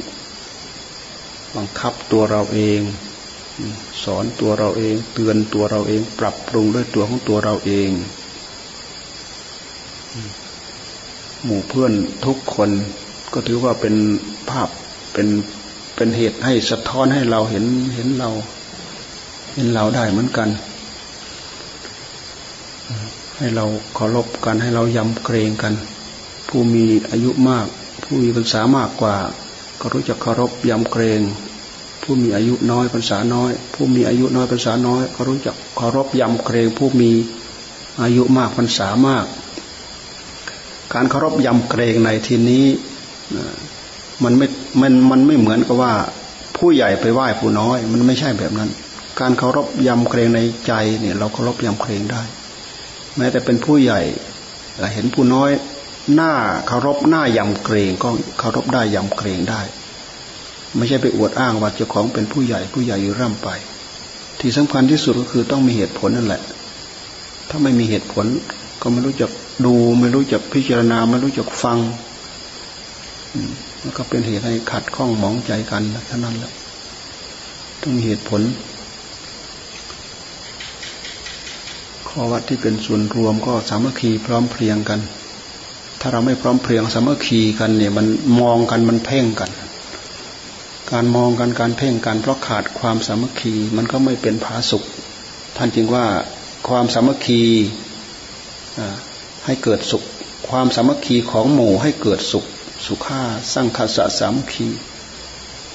บังคับตัวเราเอง สอนตัวเราเอง เตือนตัวเราเอง ปรับปรุงด้วยตัวของตัวเราเอง หมู่เพื่อนทุกคนก็ถือว่าเป็นภาพเป็นเป็นเหตุให้สะท้อนให้เราเห็นเห็นเรา เห็นเราได้เหมือนกัน ให้เราเคารพกันให้เรายำเกรงกัน ผู้มีอายุมาก ผู้มีพรรษามากกว่า ก็รู้จักเคารพยำเกรง ผู้มีอายุน้อยพรรษาน้อย ผู้มีอายุน้อยพรรษาน้อย ก็รู้จักเคารพยำเกรง ผู้มีอายุมากพรรษามาก การเคารพยำเกรงในที่นี้มันไม่ มัน มันไม่เหมือนกับว่า ผู้ใหญ่ไปไหว้ผู้น้อย มันไม่ใช่แบบนั้น การเคารพยำเกรงในใจเนี่ย เราเคารพยำเกรงได้ แม้แต่เป็นผู้ใหญ่เห็นผู้น้อยหน้าเคารพหน้ายำเกรงก็เคารพได้ยำเกรงได้ ไม่ใช่ไปอวดอ้างว่าเจ้าของเป็นผู้ใหญ่ผู้ใหญ่อยู่ร่ำไป ที่สำคัญที่สุดก็คือต้องมีเหตุผลนั่นแหละ ถ้าไม่มีเหตุผลก็ไม่รู้จักดูไม่รู้จักพิจารณาไม่รู้จักฟังมันก็เป็นเหตุให้ขัดข้องหมองใจกันเท่านั้นแหละต้องมีเหตุผล ข้อวัดที่เป็นส่วนรวมก็สามัคคีพร้อมเพรียงกัน ถ้าเราไม่พร้อมเพรียงสามัคคีกันเนี่ยมันมองกันมันเพ่งกัน การมองกันการเพ่งกันเพราะขาดความสามัคคีมันก็ไม่เป็นผาสุข ท่านจึงว่าความสามัคคีให้เกิดสุข ความสามัคคีของหมู่ให้เกิดสุข สุขาสร้างคาสะสามัคคี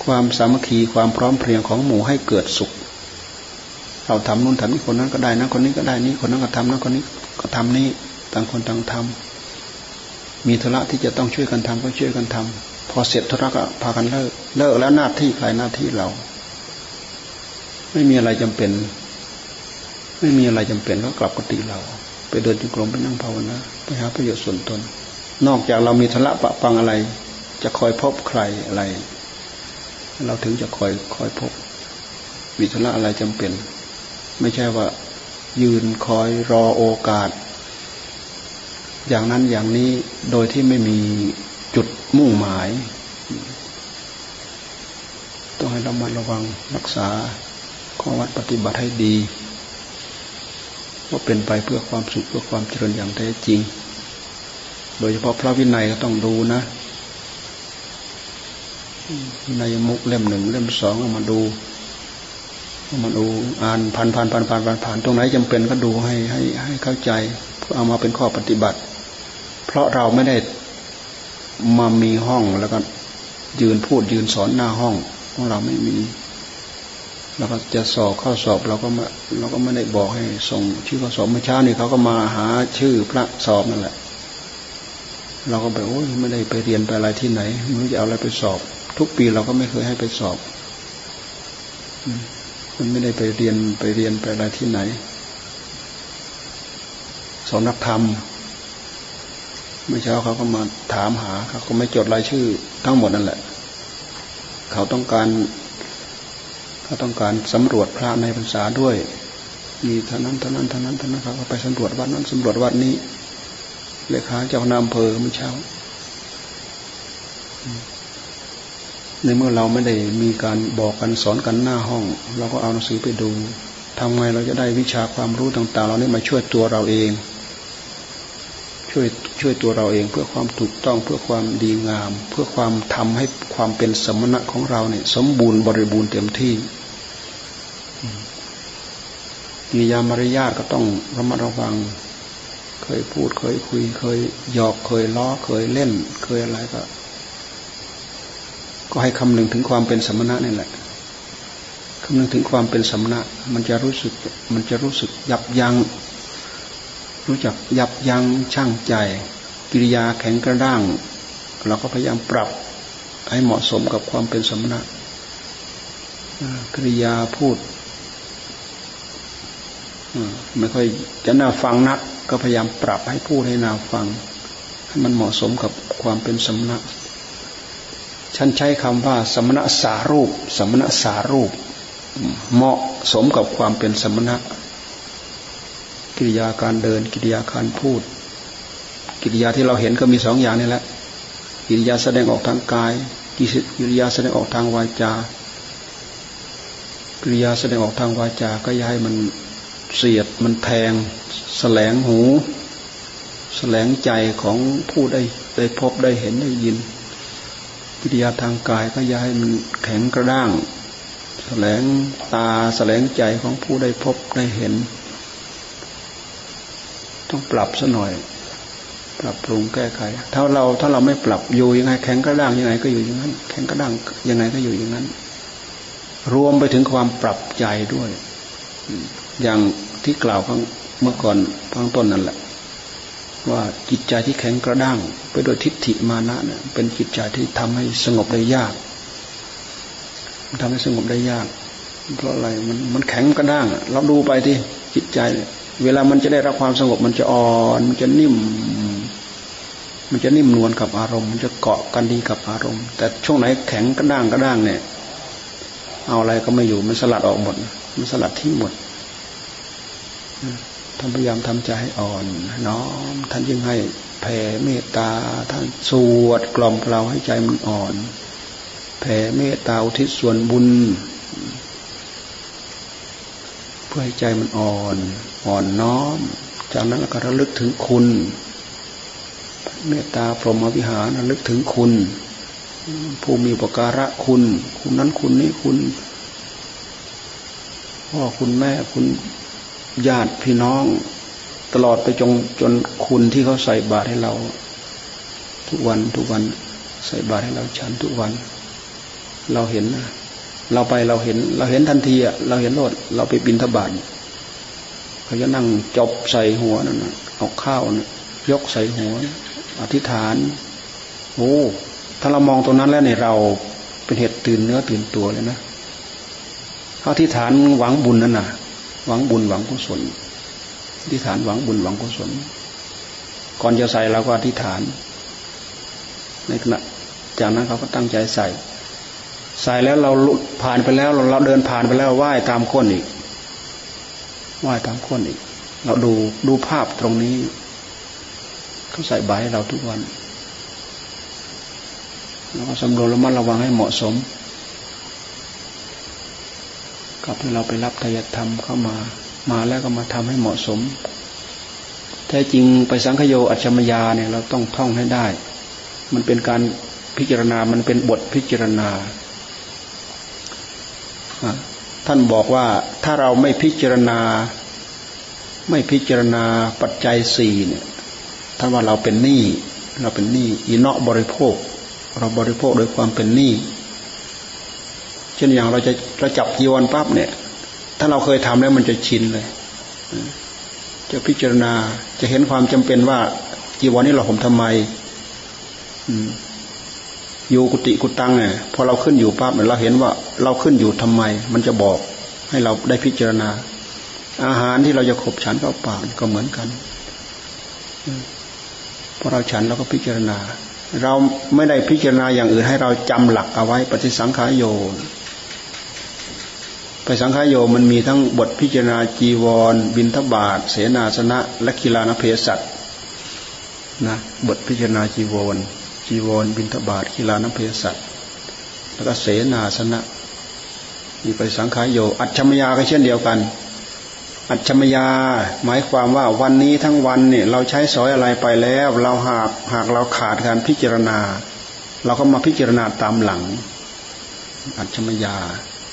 ความสามัคคีความพร้อมเพรียงของหมู่ให้เกิดสุข เราทำนู่นทำนี่คนนั้นก็ได้นะคนนี้ก็ได้นี้คนนั้นก็ทำนะคนนี้ก็ทำนี่ต่างคนต่างทำมีธุระที่จะต้องช่วยกันทำก็ช่วยกันทำพอเสร็จธุระก็พากันเลิกเลิกแล้วหน้าที่ใครหน้าที่เรา ไม่มีอะไรจำเป็น ไม่มีอะไรจำเป็นก็กลับกติเรา ไปเดินจุกรมไปนั่งภาวนาไปหาประโยชน์ส่วนตน นอกจากเรามีทละปะปังอะไร จะคอยพบใครอะไร เราถึงจะคอยคอยพบมีทละอะไรจำเป็น ไม่ใช่ว่า ยืนคอยรอโอกาส อย่างนั้นอย่างนี้โดยที่ไม่มีจุดมุ่งหมาย ต้องให้เรามาระวังรักษาข้อวัดปฏิบัติให้ดีว่าเป็นไปเพื่อความสุขเพื่อความเจริญอย่างแท้จริง โดยเฉพาะพระวินัยก็ต้องดูนะวินัยมุกเล่มหนึ่งเล่มสองเอามาดู มาดูอ่านผ่านผ่านผ่านผ่านผ่านผ่านตรงไหนจำเป็นก็ดูให้ให้ให้เข้าใจเพื่อเอามาเป็นข้อปฏิบัติ เพราะเราไม่ได้มามีห้องแล้วก็ยืนพูดยืนสอนหน้าห้องของเราไม่มีเราก็จะสอบข้อสอบเราก็มาเราก็ไม่ได้บอกให้ส่งชื่อข้อสอบเมื่อเช้านี่เขาก็มาหาชื่อพระสอบนั่นแหละ เราก็แบบโอ้ยไม่ได้ไปเรียนไปอะไรที่ไหนไม่รู้จะเอาอะไรไปสอบ ทุกปีเราก็ไม่เคยให้ไปสอบ มันไม่ได้ไปเรียนไปเรียนไปอะไรที่ไหนสอนนักธรรมเมื่อเช้าเขาก็มาถามหาเขาก็ไม่จดรายชื่อทั้งหมดนั่นแหละ เขาต้องการเขาต้องการสำรวจพระในพรรษาด้วย มีเท่านั้นเท่านั้นเท่านั้นเท่านั้นเขาก็ไปสำรวจวัดนั้นสำรวจวัดนี้เลขาเจ้าคณะอำเภอเมื่อเช้า ในเมื่อเราไม่ได้มีการบอกกันสอนกันหน้าห้อง เราก็เอาหนังสือไปดูทำไงเราจะได้วิชาความรู้ต่างๆ เราเนี่มาช่วยตัวเราเอง ช่วยช่วยตัวเราเองเพื่อความถูกต้องเพื่อความดีงาม เพื่อความทำให้ความเป็นสมณะของเราเนี่ย สมบูรณ์บริบูรณ์เต็มที่กิริยามารยาทก็ต้องระมัดระวัง เคยพูดเคยคุย เคยหยอกเคยล้อเคยเล่น เคยอะไรก็ ก็ให้คำนึงถึงความเป็นสมณะนี่แหละคำนึงถึงความเป็นสมณะ มันจะรู้สึกมันจะรู้สึกยับยัง้งรู้จักยับยั้งชั่งใจ กิริยาแข็งกระด้าง เราก็พยายามปรับให้เหมาะสมกับความเป็นสมณะกิริยาพูดไม่ค่อยจะน่าฟังนัก ก็พยายามปรับให้พูดให้น่าฟัง ให้มันเหมาะสมกับความเป็นสมณะ ฉันใช้คำว่าสมณะสารูป สมณะสารูป เหมาะสมกับความเป็นสมณะ กิริยาการเดิน กิริยาการพูด กิริยาที่เราเห็นก็มีสองอย่างนี่แหละ กิริยาแสดงออกทางกาย กิริยาแสดงออกทางวาจา กิริยาแสดงออกทางวาจา ก็ย้ายมันเสียด มันแทง แสลงหู แสลงใจของผู้ได้ได้พบได้เห็นได้ยิน กิริยาทางกายก็ย้ายมันแข็งกระด้างแสลงตาแสลงใจของผู้ได้พบได้เห็น ต้องปรับซะหน่อย ปรับปรุงแก้ไข ถ้าเราถ้าเราไม่ปรับอยู่ยังไง แข็งกระด้างยังไงก็อยู่อย่างนั้น แข็งกระด้างยังไงก็อยู่อย่างนั้น รวมไปถึงความปรับใจด้วย อย่างที่กล่าวข้างเมื่อก่อนข้างต้นนั่นแหละ ว่าจิตใจที่แข็งกระด้าง ไปโดยทิฏฐิมานะเนี่ยเป็นจิตใจที่ทำให้สงบได้ยากทำให้สงบได้ยาก เพราะอะไรมันมันแข็งกระด้างเราดูไปที่จิตใจ เวลามันจะได้รับความสงบมันจะอ่อนมันจะนิ่ม มันจะนิ่มนวลกับอารมณ์ มันจะเกาะกันดีกับอารมณ์ แต่ช่วงไหนแข็งกระด้างกระด้างเนี่ย เอาอะไรก็ไม่อยู่มันสลัดออกหมด มันสลัดทิ้งหมด ท่านพยายามทำใจให้อ่อนน้อมท่านยิ่งให้แผ่เมตตา ท่านสวดกล่อมเราให้ใจมันอ่อน แผ่เมตตาอุทิศส่วนบุญ เพื่อให้ใจมันอ่อน อ่อนน้อม จากนั้นก็ระลึกถึงคุณ เมตตาพรหมวิหารระลึกถึงคุณ ผู้มีประการะคุณ คุณนั้นคุณนี้คุณพ่อคุณแม่คุณ ญาติพี่น้อง ตลอดไปจงจนคุณที่เขาใส่บาตรให้เรา ทุกวันทุกวันใส่บาตรให้เราฉันทุกวัน เราเห็นนะเราไปเราเห็น เราเห็นทันทีอะเราเห็นรถเราไปบินทบาทเขาจะนั่งจบใส่หัวนั่นเอาข้าวนะยกใส่หัว อธิษฐานโอ้ถ้าเรามองตรงนั้นแล้วเนี่ยเราเป็นเหตุตื่นเนื้อตื่นตัวเลยนะเขาที่ฐานหวังบุญนั่นน่ะ หวังบุญหวังกุศลที่ฐานหวังบุญหวังกุศล ก่อนจะใส่เราก็อธิษฐาน ในขณะจากนั้นเขาก็ตั้งใจใส่ ใส่แล้วเราผ่านไปแล้ว เราเดินผ่านไปแล้วไหว้ตามก้นอีกไหว้ตามก้นอีก เราดูดูภาพตรงนี้เขาใส่ใบให้เราทุกวันแล้วก็สำรวจระมัดระวังให้เหมาะสม กับที่เราไปรับทายธรรมเข้ามา มาแล้วก็มาทำให้เหมาะสม แท้จริงไปสังคโยอัจฉมยาเนี่ยเราต้องท่องให้ได้ มันเป็นการพิจารณา มันเป็นบทพิจารณา ท่านบอกว่าถ้าเราไม่พิจารณา ไม่พิจารณาปัจจัยสี่เนี่ย ท่านว่าเราเป็นหนี้ เราเป็นหนี้อินเนาะบริโภค เราบริโภคโดยความเป็นหนี้ เช่นอย่างเราจะเราจับจีวรปั๊บเนี่ย ถ้าเราเคยทำแล้วมันจะชินเลย จะพิจารณาจะเห็นความจำเป็นว่าจีวรนี้เราผมทำไมอยู่กุฏิกุตังเนี่ยพอเราขึ้นอยู่ปั๊บเราเห็นว่าเราขึ้นอยู่ทำไม มันจะบอกให้เราได้พิจารณา อาหารที่เราจะขบฉันเข้าปากก็เหมือนกันพอเราฉันเราก็พิจารณา เราไม่ได้พิจารณาอย่างอื่นให้เราจำหลักเอาไว้ปฏิสังขายโย ไปสังขายโยมันมีทั้งบทพิจารณาจีวร บินทบาทเสนาสนะ และกีฬานเพศัตนะบทพิจารณาจีวร จีวร บินทบาทกีฬานเพศัตแล้วก็เสนาสนะมีไปสังขายโย อัจฉมยาก็เช่นเดียวกัน อัจฉมยาหมายความว่าวันนี้ทั้งวันเนี่ยเราใช้สอยอะไรไปแล้ว เราหากหากเราขาดการพิจารณา เราก็มาพิจารณาตามหลัง อัจฉมยา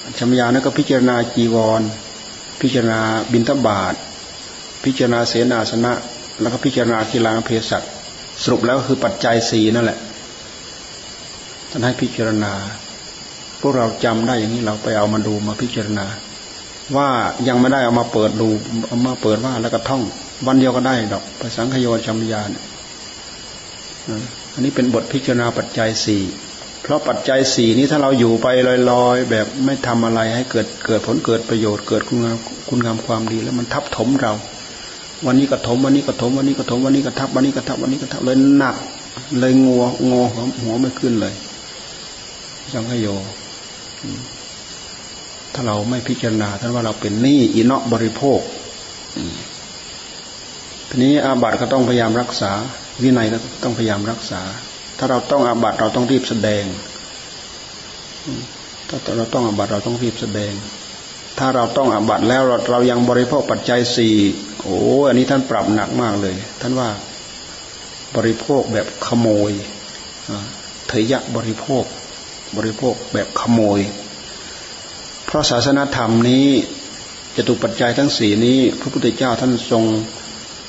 อัมยานั่นก็พิจารณาจีวร พิจารณาบินทบาท พิจารณาเสนาสนะ แล้วก็พิจารณากีฬาเพศัตสรุปแล้วคือปัจจัยสี่นั่นแหละท่านให้พิจารณา พวกเราจำได้อย่างนี้เราไปเอามาดูมาพิจารณา ว่ายังไม่ได้เอามาเปิดดูเอามาเปิดว่าแล้วก็ท่อง วันเดียวก็ได้ดอกภาษาขยโยชัมยานอันนี้เป็นบทพิจารณาปัจจัยสี่ เพราะปัจจัยสี่นี้ถ้าเราอยู่ไปลอยๆ แบบไม่ทำอะไรให้เกิดเกิดผลเกิดประโยชน์เกิดคุณงามคุณงามความดีแล้วมันทับถมเรา วันนี้กระถมวันนี้กระถมวันนี้กระถมวันนี้กระทับวันนี้กระทับวันนี้กระทับเลยหนัก เลยงัวงอหัวไม่ขึ้นเลยสังขโยถ้าเราไม่พิจารณาท่านว่าเราเป็นหนี้อินเนาะบริโภคทีนี้อาบัติก็ต้องพยายามรักษา วินัยก็ต้องพยายามรักษา ถ้าเราต้องอาบัติเราต้องรีบแสดง ถ้าเราต้องอาบัติเราต้องรีบแสดง ถ้าเราต้องอาบัติแล้วเราเรายังบริโภคปัจจัยสี่โอ้อันนี้ท่านปรับหนักมากเลย ท่านว่าบริโภคแบบขโมยเถยะบริโภค บริโภคแบบขโมย เพราะศาสนาธรรมนี้จะถูกปัจจัยทั้งสี่นี้ พระพุทธเจ้าท่านทรง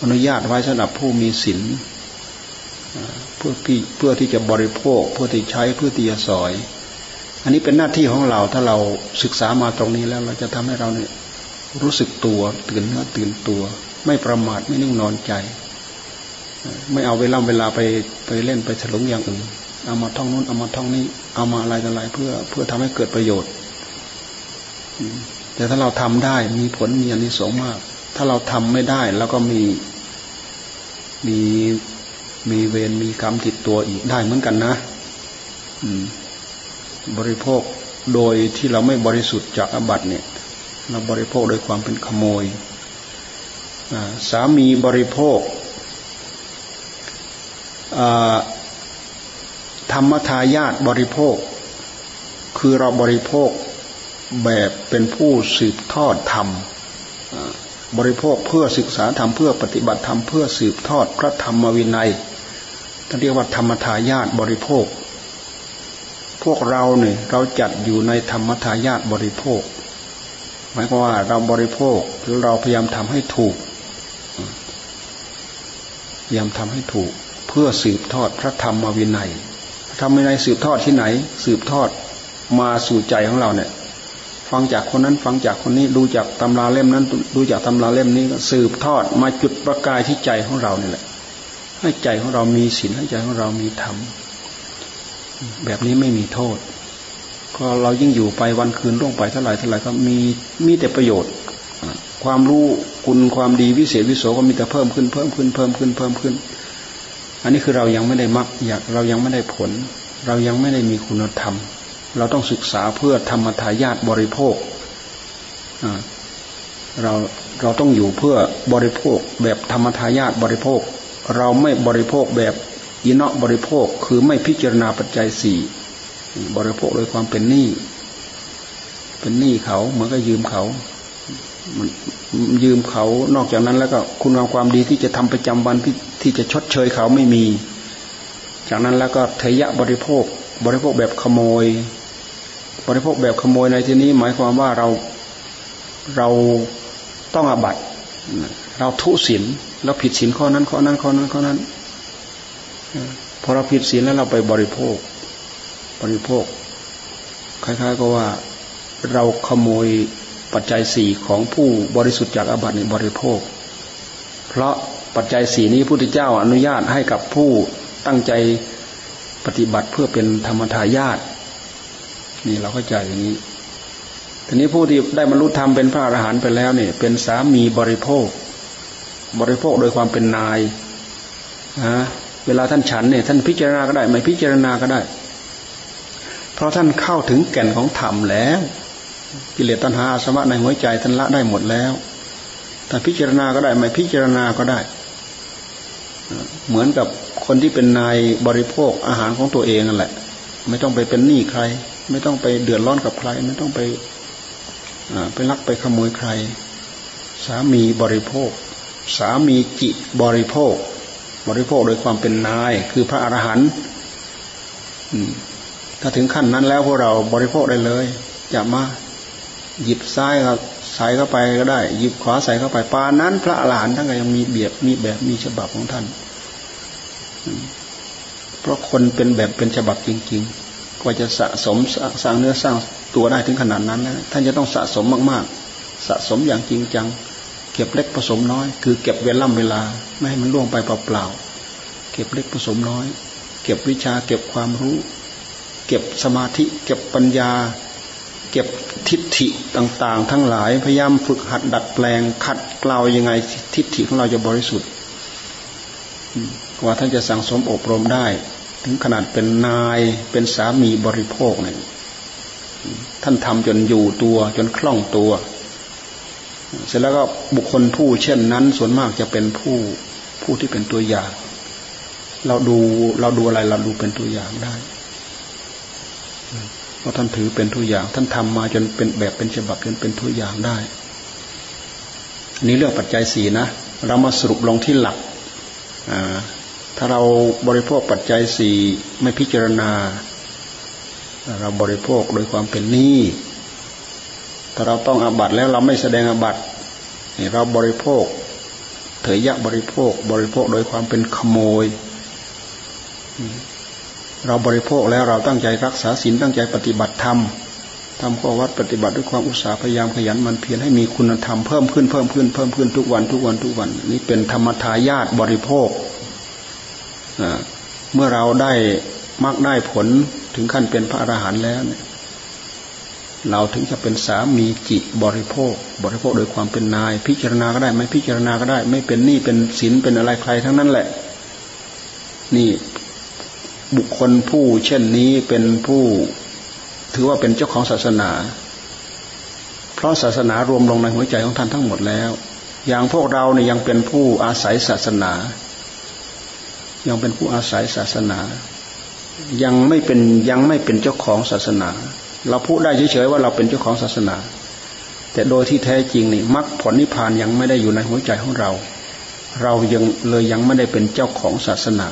อนุญาตไว้สำหรับผู้มีศีล พื่อที่เพื่อที่จะบริโภค เพื่อที่ใช้เพื่อที่จะสอย อันนี้เป็นหน้าที่ของเราถ้าเราศึกษามาตรงนี้แล้วเราจะทำให้เราเนี่ยรู้สึกตัวตื่นเนื้อตื่นตัว ไม่ประมาทไม่นิ่งนอนใจ ไม่เอาเวลาเวลาไปไปเล่นไปฉลองอย่างอื่นเอามาท่องนู้นเอามาท่องนี้เอามาอะไรต่ออะไรเพื่อเพื่อทำให้เกิดประโยชน์แต่ถ้าเราทำได้มีผลมีอนิสงส์มาก ถ้าเราทำไม่ได้ แล้วก็มีมี มีเวรมีกรรมติดตัวอีกได้เหมือนกันนะบริโภคโดยที่เราไม่บริสุทธิ์จากอบัติเนี่ย เราบริโภคโดยความเป็นขโมยสามีบริโภคธรรมทายาทบริโภค คือเราบริโภคแบบเป็นผู้สืบทอดธรรมบริโภคเพื่อศึกษาธรรมเพื่อปฏิบัติธรรมเพื่อสืบทอดพระธรรมวินัย ท่านเรียกว่าธรรมทายาทบริโภค พวกเราเนี่ยเราจัดอยู่ในธรรมทายาทบริโภค หมายความว่าเราบริโภคเราพยายามทำให้ถูก พยายามทำให้ถูก เพื่อสืบทอดพระธรรมวินัยธรรมวินัยสืบทอดที่ไหน สืบทอดมาสู่ใจของเราเนี่ย ฟังจากคนนั้นฟังจากคนนี้ดูจากตำราเล่มนั้น ดูจากตำราเล่มนี้ก็สืบทอดมาจุดประกายที่ใจของเราเนี่ยแหละ ให้ใจของเรามีศีลให้ใจของเรามีธรรมแบบนี้ไม่มีโทษ ก็เรายิ่งอยู่ไปวันคืนล่วงไปเท่าไหร่เท่าไหร่ก็มีมีแต่ประโยชน์ ความรู้คุณความดีวิเศษวิโสก็มีแต่เพิ่มขึ้นเพิ่มขึ้นเพิ่มขึ้นเพิ่มขึ้น อันนี้คือเรายังไม่ได้มักอยากเรายังไม่ได้ผล เรายังไม่ได้มีคุณธรรม เราต้องศึกษาเพื่อธรรมทายาทบริโภคเราเราต้องอยู่เพื่อบริโภคแบบธรรมทายาทบริโภค เราไม่บริโภคแบบอินเนาะบริโภคคือไม่พิจารณาปัจจัยสี่บริโภคโดยความเป็นหนี้เป็นหนี้เขาเหมือนกับยืมเขามันยืมเขานอกจากนั้นแล้วก็คุณงามความดีที่จะทำประจำวันที่ที่จะชดเชยเขาไม่มี จากนั้นแล้วก็เทยะบริโภค บริโภคแบบขโมย บริโภคแบบขโมยในที่นี้ หมายความว่าเราเราต้องอาบัตเราทุศีล เราผิดศีลข้อนั้นข้อนั้นข้อนั้นข้อนั้นพอเราผิดศีลแล้วเราไปบริโภค บริโภค คล้ายๆก็ว่าเราขโมยปัจจัยสี่ของผู้บริสุทธิ์จากอาบัติในบริโภค เพราะปัจจัยสี่นี้พุทธเจ้าอนุญาตให้กับผู้ตั้งใจปฏิบัติเพื่อเป็นธรรมทายาทนี่เราเข้าใจอย่างนี้ทีนี้ผู้ที่ได้บรรลุธรรมเป็นพระอรหันต์ไปแล้วเนี่ยเป็นสามีบริโภค บริโภคโดยความเป็นนายนะเวลาท่านฉันเนี่ย ท่านพิจารณาก็ได้ ไม่พิจารณาก็ได้ เพราะท่านเข้าถึงแก่นของธรรมแล้ว กิเลสตัณหาสมะในหัวใจท่านละได้หมดแล้วแต่พิจารณาก็ได้ ไม่พิจารณาก็ได้ เหมือนกับคนที่เป็นนายบริโภคอาหารของตัวเองนั่นแหละ ไม่ต้องไปเป็นหนี้ใคร ไม่ต้องไปเดือดร้อนกับใคร ไม่ต้องไปไปลักไปขโมยใคร สามีบริโภค สามีจิบริโภค บริโภคโดยความเป็นนาย คือพระอรหันต์ถ้าถึงขั้นนั้นแล้วพวกเราบริโภคได้เลยจะมาหยิบซ้ายก็ใส่เข้าไปก็ได้ หยิบขวาใส่เข้าไปปานั้นพระอรหันต์ท่านก็ยังมีเบียบมีแบบมีฉบับของท่าน เพราะคนเป็นแบบเป็นฉบับจริง ๆ กว่าจะสะสมสร้างเนื้อสร้างตัวได้ถึงขนาดนั้นนะท่านจะต้องสะสมมาก ๆ สะสมอย่างจริงจัง เก็บเล็กผสมน้อย คือเก็บเวล่ำเวลา ไม่ให้มันล่วงไปเปล่าๆเก็บเล็กผสมน้อย เก็บวิชา เก็บความรู้ เก็บสมาธิ เก็บปัญญา เก็บทิฏฐิต่าง ๆ ทั้งหลายพยายามฝึกหัดดัดแปลง ขัดเกลายังไงทิฏฐิของเราจะบริสุทธิ์กว่าท่านจะสั่งสมอบรมได้ ถึงขนาดเป็นนายเป็นสามีบริโภคเนี่ยท่านทำจนอยู่ตัวจนคล่องตัว เสร็จแล้วก็บุคคลผู้เช่นนั้น ส่วนมากจะเป็นผู้ผู้ที่เป็นตัวอย่าง เราดูเราดูอะไรเราดูเป็นตัวอย่างได้เพราะท่านถือเป็นตัวอย่าง ท่านทำมาจนเป็นแบบเป็นฉบับจนเป็นตัวอย่างได้นี้เรื่องปัจจัยสี่นะเรามาสรุปลงที่หลักถ้าเราบริโภคปัจจัยสี่ไม่พิจารณา เราบริโภคโดยความเป็นหนี้ ถ้าเราต้องอาบัตแล้วเราไม่แสดงอาบัตเราบริโภคเถยยะบริโภค บริโภคโดยความเป็นขโมย เราบริโภคแล้วเราตั้งใจรักษาศีลตั้งใจปฏิบัติธรรมทำข้อวัดปฏิบัติด้วยความอุตสาห์พยายามขยันมันเพียรให้มีคุณธรรมเพิ่มขึ้นเพิ่มขึ้นเพิ่มขึ้นทุกวันทุกวันทุกวัน นี่เป็นธรรมทายาทบริโภคเมื่อเราได้มากได้ผลถึงขั้นเป็นพระอรหันต์แล้วเนี่ย เราถึงจะเป็นสามีจิบริโภค บริโภคโดยความเป็นนาย พิจารณาก็ได้ไม่พิจารณาก็ได้ ไม่เป็นหนี้เป็นสินเป็นอะไรใครทั้งนั้นแหละ นี่บุคคลผู้เช่นนี้เป็นผู้ ถือว่าเป็นเจ้าของศาสนา เพราะศาสนารวมลงในหัวใจของท่านทั้งหมดแล้ว อย่างพวกเราเนี่ยยังเป็นผู้อาศัยศาสนา ยังเป็นผู้อาศัยศาสนา ยังไม่เป็นยังไม่เป็นเจ้าของศาสนา เราพูดได้เฉยๆว่าเราเป็นเจ้าของศาสนา แต่โดยที่แท้จริงนี่มรรคผลนิพพานยังไม่ได้อยู่ในหัวใจของเรา เรายังเลยยังไม่ได้เป็นเจ้าของศาสนา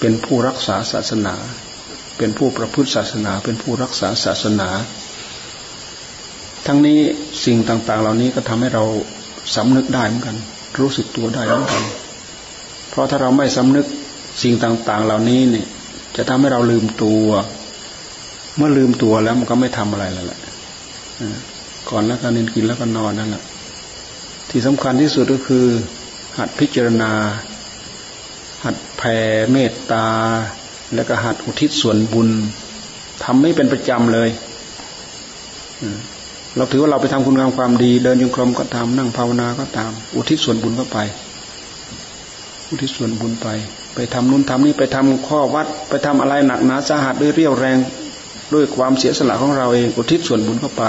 เป็นผู้รักษาศาสนา เป็นผู้ประพฤติศาสนา เป็นผู้รักษาศาสนา ทั้งนี้สิ่งต่างๆ เหล่านี้ก็ทำให้เราสำนึกได้เหมือนกัน รู้สึกตัวได้เหมือนกัน เพราะถ้าเราไม่สำนึกสิ่งต่างๆ เหล่านี้เนี่ยจะทำให้เราลืมตัว เมื่อลืมตัวแล้วมันก็ไม่ทำอะไรแล้วแหละก่อนแล้วก็นินกินแล้วก็นอนนั่นแหละที่สำคัญที่สุดก็คือ หัดพิจารณา หัดแผ่เมตตา แล้วก็หัดอุทิศส่วนบุญทำไม่เป็นประจำเลยเราถือว่าเราไปทำคุณงามความดี เดินยงกรมก็ตามนั่งภาวนาก็ตาม อุทิศส่วนบุญก็ไป อุทิศส่วนบุญไป ไปทำนู่นทำนี่ไปทำข้อวัด ไปทำอะไรหนักหนาสาหัสด้วยเรี่ยวแรง ด้วยความเสียสละของเราเองอุทิศส่วนบุญเข้าไป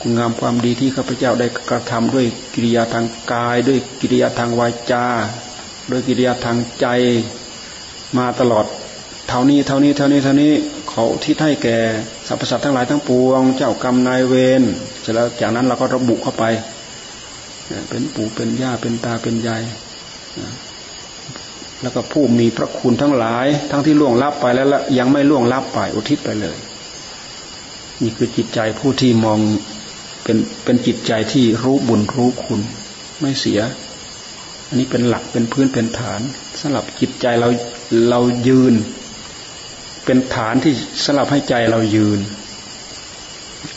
คุณงามความดีที่ข้าพเจ้าได้กระทำด้วยกิริยาทางกาย ด้วยกิริยาทางวาจาด้วยกิริยาทางใจมาตลอดเท่านี้เท่านี้เท่านี้เท่านี้เขาที่ให้แก่สรรพสัตว์ทั้งหลายทั้งปวง เจ้ากรรมนายเวรเสร็จแล้วจากนั้นเราก็ระบุเข้าไป เป็นปู่เป็นย่าเป็นตาเป็นยาย แล้วก็ผู้มีพระคุณทั้งหลาย ทั้งที่ล่วงลับไปแล้วยังไม่ล่วงลับไปอุทิศไปเลย นี่คือจิตใจผู้ที่มองเป็นเป็นจิตใจที่รู้บุญรู้คุณ ไม่เสีย อันนี้เป็นหลักเป็นพื้นเป็นฐานสำหรับจิตใจเราเรายืน เป็นฐานที่สลับให้ใจเรายืน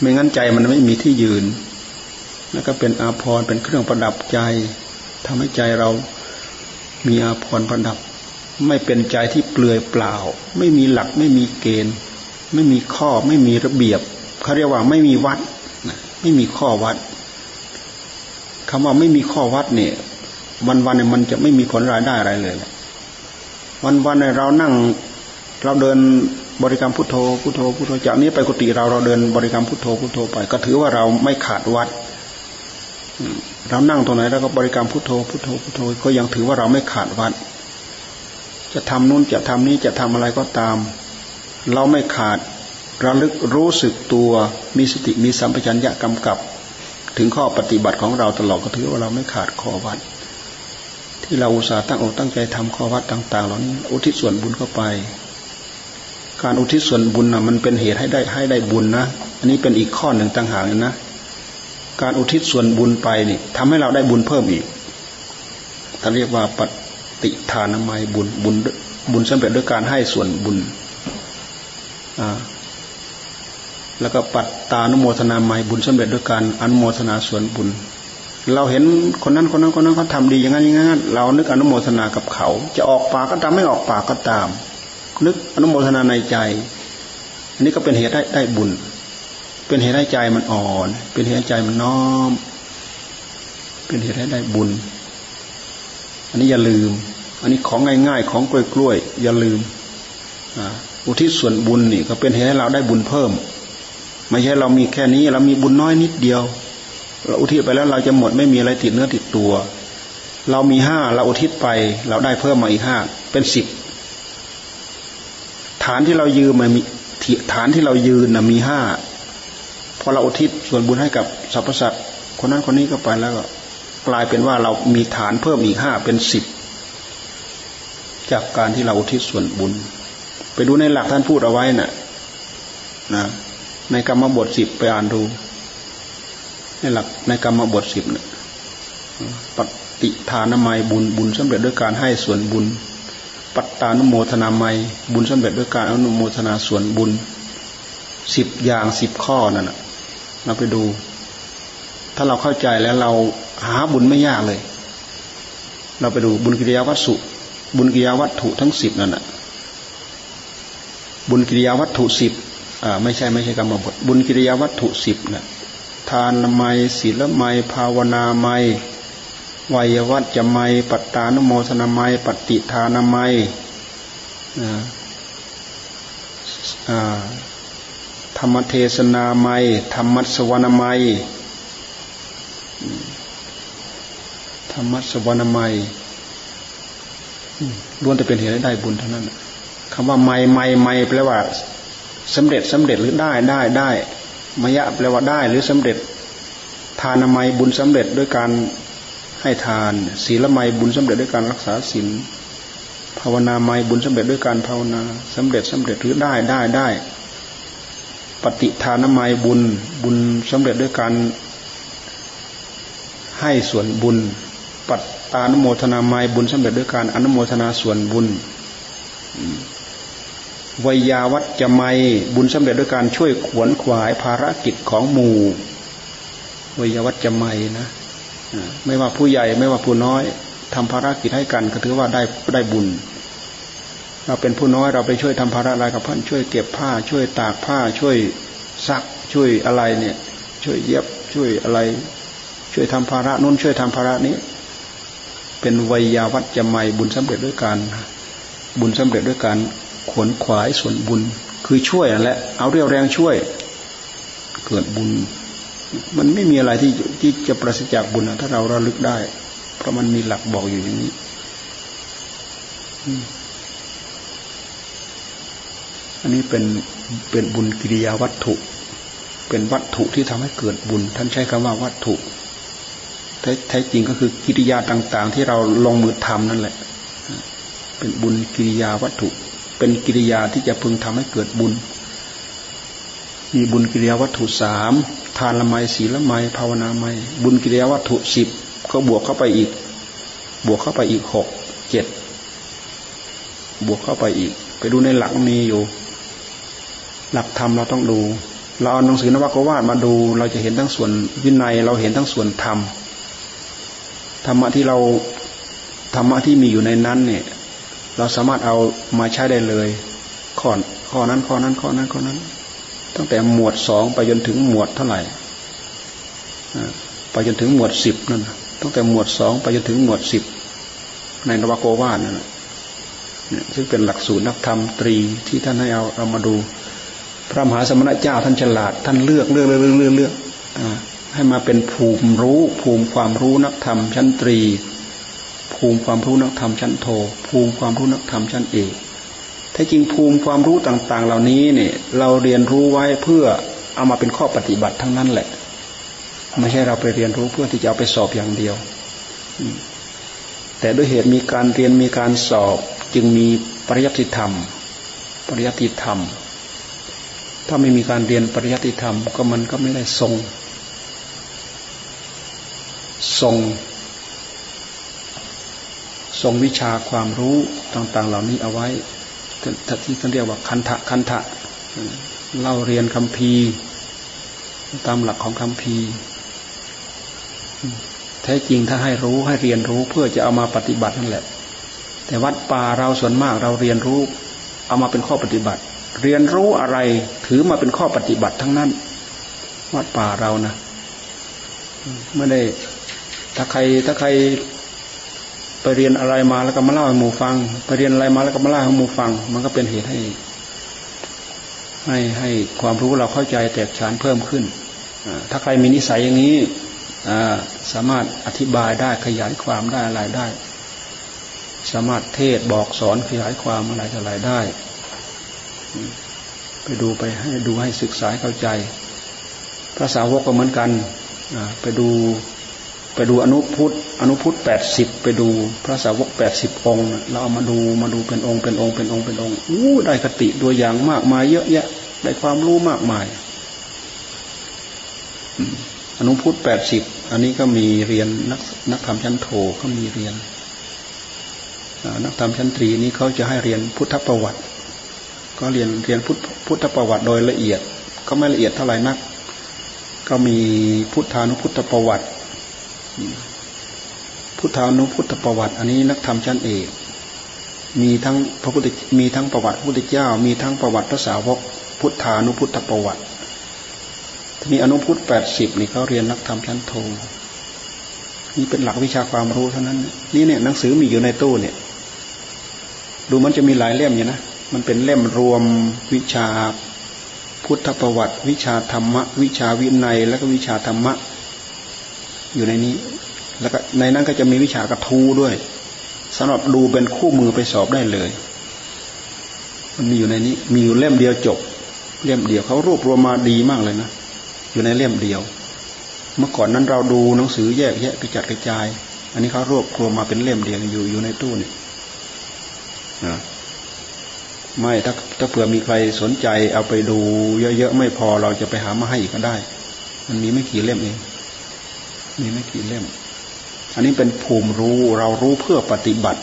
ไม่งั้นใจมันไม่มีที่ยืน แล้วก็เป็นอาภรณ์เป็นเครื่องประดับใจทำให้ใจเรา มีอาภรณ์ประดับ ไม่เป็นใจที่เปลือยเปล่า ไม่มีหลักไม่มีเกณฑ์ ไม่มีข้อไม่มีระเบียบเขาเรียกว่าไม่มีวัดไม่มีข้อวัดคำว่าไม่มีข้อวัดเนี่ย วันวันเนี่ยมันจะไม่มีผลรายได้อะไรเลย วันวันเรานั่ง เราเดินบริกรรมพุทโธพุทโธพุทโธจากนี้ไปกุฏิเราเราเดินบริกรรมพุทโธพุทโธไป ก็ถือว่าเราไม่ขาดวัด เรานั่งตรงไหนเราก็บริกรรมพุทโธพุทโธพุทโธก็ยังถือว่าเราไม่ขาดวัด จะทำนู้นจะทำนี้จะทำอะไรก็ตาม เราไม่ขาดระลึกรู้สึกตัวมีสติมีสัมปชัญญะกำกับ ถึงข้อปฏิบัติของเราตลอดก็ถือว่าเราไม่ขาดข้อวัด ที่เราอุตส่าห์ตั้งอกตั้งใจทำข้อวัดต่าง ๆ เหล่านี้อุทิศส่วนบุญเข้าไป การอุทิศส่วนบุญนะมันเป็นเหตุให้ได้ให้ได้บุญนะ อันนี้เป็นอีกข้อหนึ่งต่างหากนะ การอุทิศส่วนบุญไปนี่ทำให้เราได้บุญเพิ่มอีกท่านเรียกว่าปฏิทานามัยบุญบุญบุญสำเร็จด้วยการให้ส่วนบุญอ่าแล้วก็ปัตตานุโมทนาไมบุญสำเร็จด้วยการอนุโมทนาส่วนบุญ เราเห็นคนนั้นคนนั้นคนนั้นเขาทาดีอย่างนั้นอย่างนั้นเรานึกอนุโมทนากับเขา จะออกปากก็ตามไม่ออกปากก็ตาม นึกอนุโมทนาในใจอันนี้ก็เป็นเหตุได้ได้บุญ เป็นเหตุให้ใจมันอ่อน เป็นเหตุให้ใจมันน้อม เป็นเหตุให้ได้บุญ อันนี้อย่าลืม อันนี้ของง่ายๆของกล้วยๆอย่าลืมอุทิศส่วนบุญนี่ก็เป็นเหตุให้เราได้บุญเพิ่ม ไม่ใช่เรามีแค่นี้ เรามีบุญน้อยนิดเดียว เราอุทิศไปแล้วเราจะหมดไม่มีอะไรติดเนื้อติดตัว เรามีห้าเราอุทิศไป เราได้เพิ่มมาอีกห้าเป็นสิบฐานที่เรายืมมันมีฐานที่เรายืนนะมีห้า อเราอุทิศส่วนบุญให้กับสรรพสัตว์คนนั้นคนนี้ก็ไปแล้วก็กลายเป็นว่าเรามีฐานเพิ่มอีกห้าเป็นสิบจากการที่เราอุทิศส่วนบุญ ไปดูในหลักท่านพูดเอาไว้นะ่ะนะในกรรมบทสิบไปอ่านดู ในหลักในกรรมบทสิบเนี่ยปฏิทานไมยบุญบุญสำเร็จด้วยการให้ส่วนบุญ ปัตตานุโมทนาไมยบุญสำเร็จด้วยการอนุโมทนาส่วนบุญสิบอย่างสิบข้อนั่นแหะ เราไปดู ถ้าเราเข้าใจแล้วเราหาบุญไม่ยากเลย เราไปดูบุญกิริยาวัตถุบุญกิริยาวัตถุทั้งสิบนั่นแหะบุญกิริยาวัตถุสิบอ่าไม่ใช่ไม่ใช่กรรมบทบุญกิริยาวัตถุสิบนะทานไมศีลไมภาวนาไมวัยวัจจะไมปัตตานโมทนาไมปฏิทานไม ธรรมเทศนาไมธรรมัสวนาไมธรรมัสวนาไมล้วนจะเป็นเหตุได้บุญเท่านั้นคำว่าไม่ไม่ไม่แปลว่าสำเร็จสำเร็จหรือได้ได้ได้มยะแปลว่าได้ หรือสำเร็จ ทานามัยบุญสำเร็จด้วยการให้ทาน ศีลไมบุญสำเร็จด้วยการรักษาศีลภาวนาไมบุญสำเร็จด้วยการภาวนาสำเร็จสำเร็จหรือได้ได้ได้ป ฏิทานไมบุญบุญสำเร็จด้วยการให้ส่วนบุญ ปัตตานโมทนาไมบุญสำเร็จด้วยการอนุโมทนาส่วนบุญวิยาวัจจะไมบุญสำเร็จด้วยการช่วยขวนขวายภารกิจของหมู่วิยาวัจจะไมนะไม่ว่าผู้ใหญ่ไม่ว่าผู้น้อยทำภารกิจให้กันก็ถือว่าได้ได้บุญ เราเป็นผู้น้อยเราไปช่วยทำภาระอะไรกับพ่อนช่วยเก็บผ้า ช่วยตากผ้า ช่วยซักช่วยอะไรเนี่ย ช่วยเย็บช่วยอะไร ช่วยทำภาระนู้นช่วยทำภาระนี้ เป็นวิยาวัจจะไม่บุญสำเร็จด้วยการบุญสำเร็จด้วยการขวนขวายส่วนบุญ คือช่วยนั่นแหละเอาเรี่ยวแรงช่วย เกิดบุญ มันไม่มีอะไรที่ที่จะประสิจากบุญถ้าเราระลึกได้ เพราะมันมีหลักบอกอยู่อย่างนี้อั อันนี้เป็นเป็นบุญกิริยาวัตถุ เป็นวัตถุที่ทำให้เกิดบุญ ท่านใช้คำว่าวัตถุแท้จริงก็คือกิริยาต่าง ๆ ที่เราลงมือทำนั่นแหละ เป็นบุญกิริยาวัตถุ เป็นกิริยาที่จะพึงทำให้เกิดบุญ มีบุญกิริยาวัตถุสามทานละไมศีละไมภาวนาไมบุญกิริยาวัตถุสิบก็บวกเข้าไปอีก บวกเข้าไปอีกหกเจ็ดบวกเข้าไปอีก ไปดูในหลักมีอยู่ หลักธรรมเราต้องดู เราเอาหนังสือนวกวาดมาดู เราจะเห็นทั้งส่วนวินัย เราเห็นทั้งส่วนธรรมธรรมะที่เราธรรมะที่มีอยู่ในนั้นเนี่ย เราสามารถเอามาใช้ได้เลยข้อข้อนั้นข้อนั้นข้อนั้นข้อนั้น ตั้งแต่หมวดสองไปจนถึงหมวดเท่าไหร่ไปจนถึงหมวดสิบนั่นตั้งแต่หมวดสองไปจนถึงหมวดสิบในนวโกวานั่นเนี่ยซึ่งเป็นหลักสูตรนักธรรมตรีที่ท่านให้เอาเรามาดู พระมหาสมณเจ้าท่านฉลาด ท่านเลือกเลือกเลือกเลือกเลือกเลือกให้มาเป็นภูมิรู้ภูมิความรู้นักธรรมชั้นตรี ภูมิความรู้นักธรรมชั้นโท ภูมิความรู้นักธรรมชั้นเอกแท้จริงภูมิความรู้ต่าง ๆ เหล่านี้เนี่ย เราเรียนรู้ไว้เพื่อเอามาเป็นข้อปฏิบัติทั้งนั้นแหละ ไม่ใช่เราไปเรียนรู้เพื่อที่จะเอาไปสอบอย่างเดียว แต่ด้วยเหตุมีการเรียนมีการสอบจึงมีปริยัติธรรม ปริยัติธรรม ถ้าไม่มีการเรียนปริยัติธรรม ก็มันก็ไม่ได้ทรง ทรง ทรงวิชาความรู้ต่าง ๆ เหล่านี้เอาไว้ที่ท่านเรียกว่าคันทะคันทะเล่าเรียนคำพีตามหลักของคำพีแท้จริงถ้าให้รู้ให้เรียนรู้เพื่อจะเอามาปฏิบัตินั่นแหละ แต่วัดป่าเราส่วนมากเราเรียนรู้ เอามาเป็นข้อปฏิบัติ เรียนรู้อะไรถือมาเป็นข้อปฏิบัติทั้งนั้น วัดป่าเรานะไม่ได้ ถ้าใคร ถ้าใครไปเรียนอะไรมาแล้วก็มาเล่าให้หมู่ฟัง ไปเรียนอะไรมาแล้วก็มาเล่าให้หมู่ฟัง มันก็เป็นเหตุให้ ให้ให้ความรู้เราเข้าใจแตกฉานเพิ่มขึ้นถ้าใครมีนิสัยอย่างนี้สามารถอธิบายได้ขยายความได้อะไรได้ สามารถเทศบอกสอนขยายความอะไรอะไรได้ ไปดูไปให้ดูให้ศึกษาเข้าใจ พระสาวกก็เหมือนกันไปดูไปดูอนุพุทธอนุพุทธแปดสิบไปดูพระสาวกแปดสิบองค์เราเอามาดูมาดูเป็นองค์เป็นองค์เป็นองค์เป็นองค์อู้ได้คติตัวอย่างมากมายเยอะแยะได้ความรู้มากมายอนุพุทธแปดสิบอันนี้ก็มีเรียนนักนักธรรมชั้นโทก็มีเรียนนักธรรมชั้นตรีนี้เขาจะให้เรียนพุทธประวัติ ก็เรียนเรียนพุทธพุทธประวัติโดยละเอียด ก็ไม่ละเอียดเท่าไหร่นัก ก็มีพุทธานุพุทธประวัติ พุทธานุพุทธประวัติ อันนี้นักธรรมชั้นเอกมีทั้งพระพุทธมีทั้งประวัติพระพุทธเจ้า มีทั้งประวัติพระสาวกพุทธานุพุทธประวัติทีอนุพุทธแปดสิบนี่เขาเรียนนักธรรมชั้นโทนี่เป็นหลักวิชาความรู้เท่านั้น นี่เนี่ยหนังสือมีอยู่ในตู้เนี่ย ดูมันจะมีหลายเล่มอยู่นะ มันเป็นเล่มรวมวิชาพุทธประวัติ วิชาธรรมะ วิชาวินัย แล้วก็วิชาธรรมะ อยู่ในนี้ แล้วก็ในนั้นก็จะมีวิชากระทูด้วยสำหรับดูเป็นคู่มือไปสอบได้เลย มันมีอยู่ในนี้ มีอยู่เล่มเดียวจบ เล่มเดียวเขารวบรวมมาดีมากเลยนะอยู่ในเล่มเดียว เมื่อก่อนนั้นเราดูหนังสือแยกแยะกระจัดกระจาย อันนี้เขารวบรวมมาเป็นเล่มเดียวอยู่อยู่ในตู้นี่นะ ไม่ถ้าถ้าเผื่อมีใครสนใจ เอาไปดู เยอะๆไม่พอเราจะไปหามาให้อีกก็ได้ มันมีไม่กี่เล่มเองมีไม่กี่เล่ม อันนี้เป็นภูมิรู้เรารู้เพื่อปฏิบัติ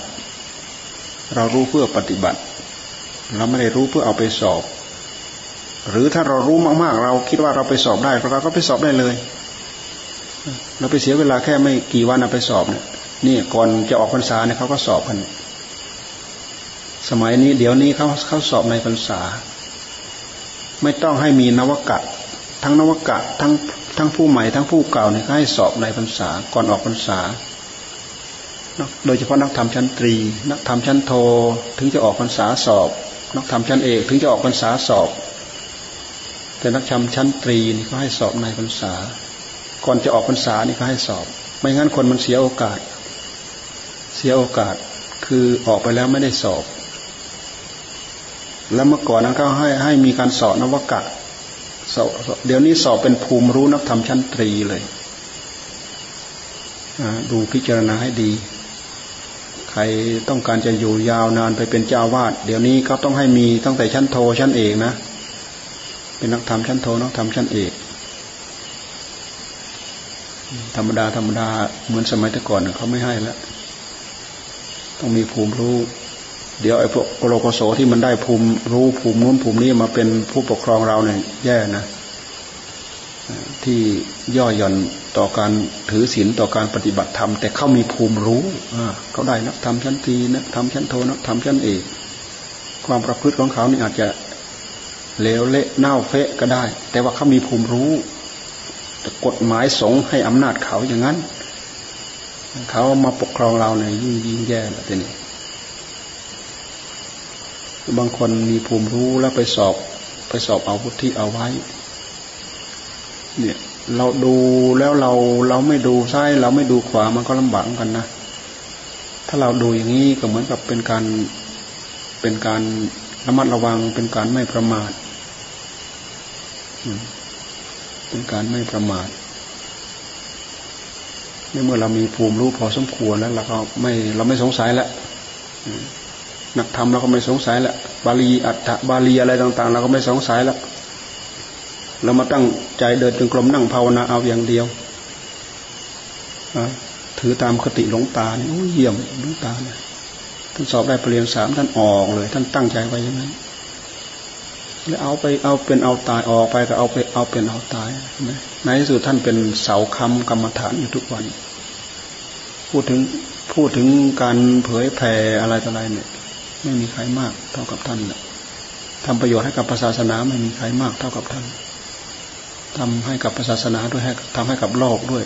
เรารู้เพื่อปฏิบัติ เราไม่ได้รู้เพื่อเอาไปสอบ หรือถ้าเรารู้มากๆ เราคิดว่าเราไปสอบได้เราก็ไปสอบได้เลย เราไปเสียเวลาแค่ไม่กี่วันเอาไปสอบเนี่ยนี่ก่อนจะออกพรรษาเนี่ยเขาก็สอบกัน สมัยนี้เดี๋ยวนี้เขาเขาสอบในพรรษา ไม่ต้องให้มีนวกะทั้งนวกะทั้งทั้งผู้ใหม่ทั้งผู้เก่าเนี่ยให้สอบในพรรษาก่อนออกพรรษา โดยเฉพาะนักธรรมชั้นตรี นักธรรมชั้นโทถึงจะออกพรรษาสอบ นักธรรมชั้นเอกถึงจะออกพรรษาสอบ แต่นักชำชั้นตรีนี่เขาให้สอบในพรรษา ก่อนจะออกพรรษานี่เขาให้สอบ ไม่งั้นคนมันเสียโอกาส เสียโอกาสคือออกไปแล้วไม่ได้สอบ แล้วเมื่อก่อนนั้นก็ให้ให้มีการสอบนวกะสอบเดี๋ยวนี้สอบเป็นภูมิรู้นักธรรมชั้นตรีเลยดูพิจารณาให้ดี ใครต้องการจะอยู่ยาวนานไปเป็นเจ้าวาดเดี๋ยวนี้ก็ต้องให้มีตั้งแต่ชั้นโทชั้นเอกนะ เป็นนักธรรมชั้นโทนักธรรมชั้นเอก ธรรมดาธรรมดาเหมือนสมัยแต่ก่อนเขาไม่ให้แล้ว ต้องมีภูมิรู้ เดี๋ยวไอ้พวกโลโกโสที่มันได้ภูมิรู้ภูมินู้นภูมินี้มาเป็นผู้ปกครองเราเนี่ยแย่นะ ที่ย่อหย่อนต่อการถือศีลต่อการปฏิบัติธรรม แต่เขามีภูมิรู้เขาได้นักธรรมชั้นตีนักธรรมชั้นโทนักธรรมชั้นเอกความประพฤติของเขานี่อาจจะเลวเละเน่าเฟะก็ได้ แต่ว่าเขามีภูมิรู้แต่กฎหมายสงให้อำนาจเขาอย่างนั้น เขามาปกครองเราเนี่ยยิ่งยิ่งแย่แล้วทีนี้ บางคนมีภูมิรู้แล้วไปสอบ ไปสอบเอาพุทธิเอาไว้ เนี่ยเราดูแล้วเราเราไม่ดูซ้ายเราไม่ดูขวามันก็ลำบากกันนะถ้าเราดูอย่างนี้ก็เหมือนกับเป็นการเป็นการระมัดระวังเป็นการไม่ประมาทเป็นการไม่ประมาทเมื่อเรามีภูมิรู้พอสมควรแล้วเราก็ไม่เราไม่สงสัยแล้ว นักธรรมเราก็ไม่สงสัยล้วบาลีอัฏฐบาลีอะไรต่าง ๆ เราก็ไม่สงสัยแล้วเรามาตั้งใจเดินจงกรมนั่งภาวนาเอาอย่างเดียวถือตามคติหลวงตาเนี่ยเยี่ยมหลวงตาเนี่ยท่านสอบได้ปรริญญาสามท่านออกเลย ท่านตั้งใจไว้อย่างนั้นแล้วเอาไปเอาเป็นเอาตายออกไปก็เอาไปเอาเป็นเอาตายในที่สุดท่านเป็นเสาคำกรรมฐานอยู่ทุกวัน พูดถึงพูดถึงการเผยแผ่อะไรต่ออะไรเนี่ย ไม่มีใครมากเท่ากับท่านแหละทำประโยชน์ให้กับศาสนาไม่มีใครมากเท่ากับท่านทำให้กับศาสนาด้วยให้ทำให้กับโลกด้วย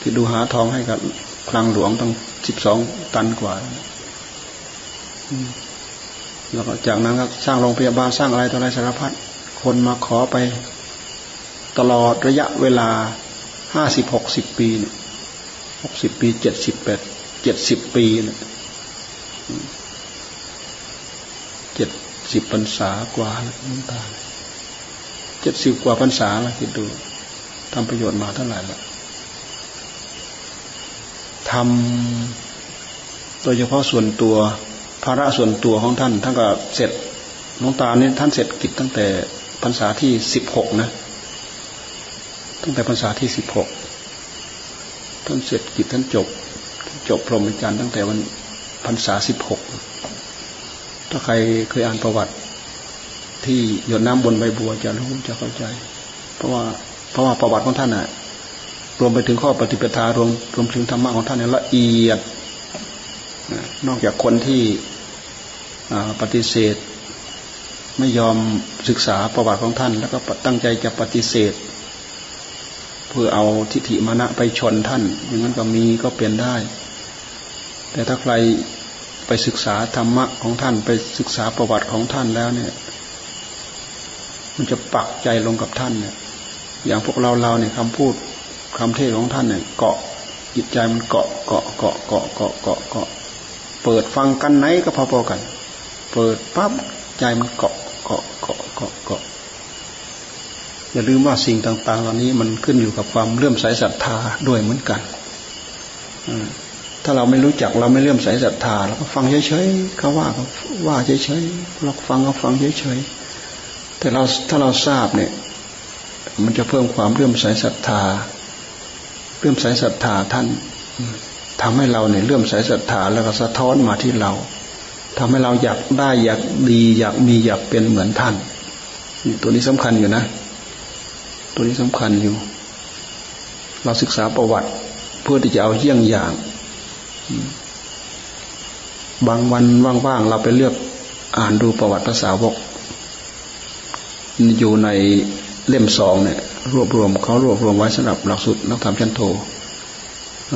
ที่ดูหาทองให้กับคลังหลวงตั้งสิบสองตันกว่าแล้วก็จากนั้นก็สร้างโรงพยาบาลสร้างอะไรต่ออะไรสารพัดคนมาขอไป ตลอดระยะเวลาห้าสิบหกสิบปีหกสิบปีเจ็ดสิบแปดเจ็ดสิบปีเนี่ย สิบพรรษากว่าแล้วน้ำตาเจ็ดสิบกว่าพรรษาแล้วคิดดูทำประโยชน์มาเท่าไหร่ละทำโดยเฉพาะส่วนตัวภาระส่วนตัวของท่านท่านก็เสร็จน้องตาเนี่ยท่านเสร็จกิจตั้งแต่พรรษาที่สิบหกนะตั้งแต่พรรษาที่สิบหกท่านเสร็จกิจท่านจบ จบพรหมจรรย์ตั้งแต่วันพรรษาสิบหก ถ้าใครเคยอ่านประวัติ ที่หยดน้ำบนใบบัวจะรู้จะเข้าใจ เพราะว่าเพราะว่าประวัติของท่านน่ะ รวมไปถึงข้อปฏิปทารวมรวมถึงธรรมะของท่านเนี่ยละเอียดนอกจากคนที่ปฏิเสธ ไม่ยอมศึกษาประวัติของท่าน แล้วก็ตั้งใจจะปฏิเสธ เพื่อเอาทิฏฐิมานะไปชนท่านอย่างนั้นก็มีก็เป็นได้ แต่ถ้าใคร ไปศึกษาธรรมะของท่านไปศึกษาประวัติของท่านแล้วเนี่ย มันจะปักใจลงกับท่านเนี่ย อย่างพวกเราเราเนี่ยคำพูดคำเทศของท่านเนี่ย เกาะจิตใจมันเกาะเกาะเกาะเกาะเกาะเกาะเกาะเปิดฟังกันไหนก็พอๆกัน เปิดปั๊บใจมันเกาะเกาะเกาะเกาะเกาะอย่าลืมว่าสิ่งต่าง ๆ เหล่านี้มันขึ้นอยู่กับความเลื่อมใสศรัทธาด้วยเหมือนกัน ถ้าเราไม่รู้จักเราไม่เลื่อมใสศรัทธาเราก็ฟังเฉยๆเขาว่าว่าเฉยๆเราฟังก็ฟังเฉยๆแต่เราถ้าเราทราบเนี่ย มันจะเพิ่มความเลื่อมใสศรัทธาเลื่อมใสศรัทธาท่านทำให้เราเนี่ยเลื่อมใสศรัทธาแล้วก็สะท้อนมาที่เราทำให้เราอยากได้อยากดีอยากมีอยากเป็นเหมือนท่าน ตัวนี้สำคัญอยู่นะ ตัวนี้สำคัญอยู่ เราศึกษาประวัติ เพื่อที่จะเอาเยี่ยงอย่าง บางวันว่างๆเราไปเลือกอ่านดูประวัติภาษาวก อยู่ในเล่มสองเนี่ย รวบรวมเขารวบรวมไว้สำหรับหลักสูตรนักธรรมชั้นโท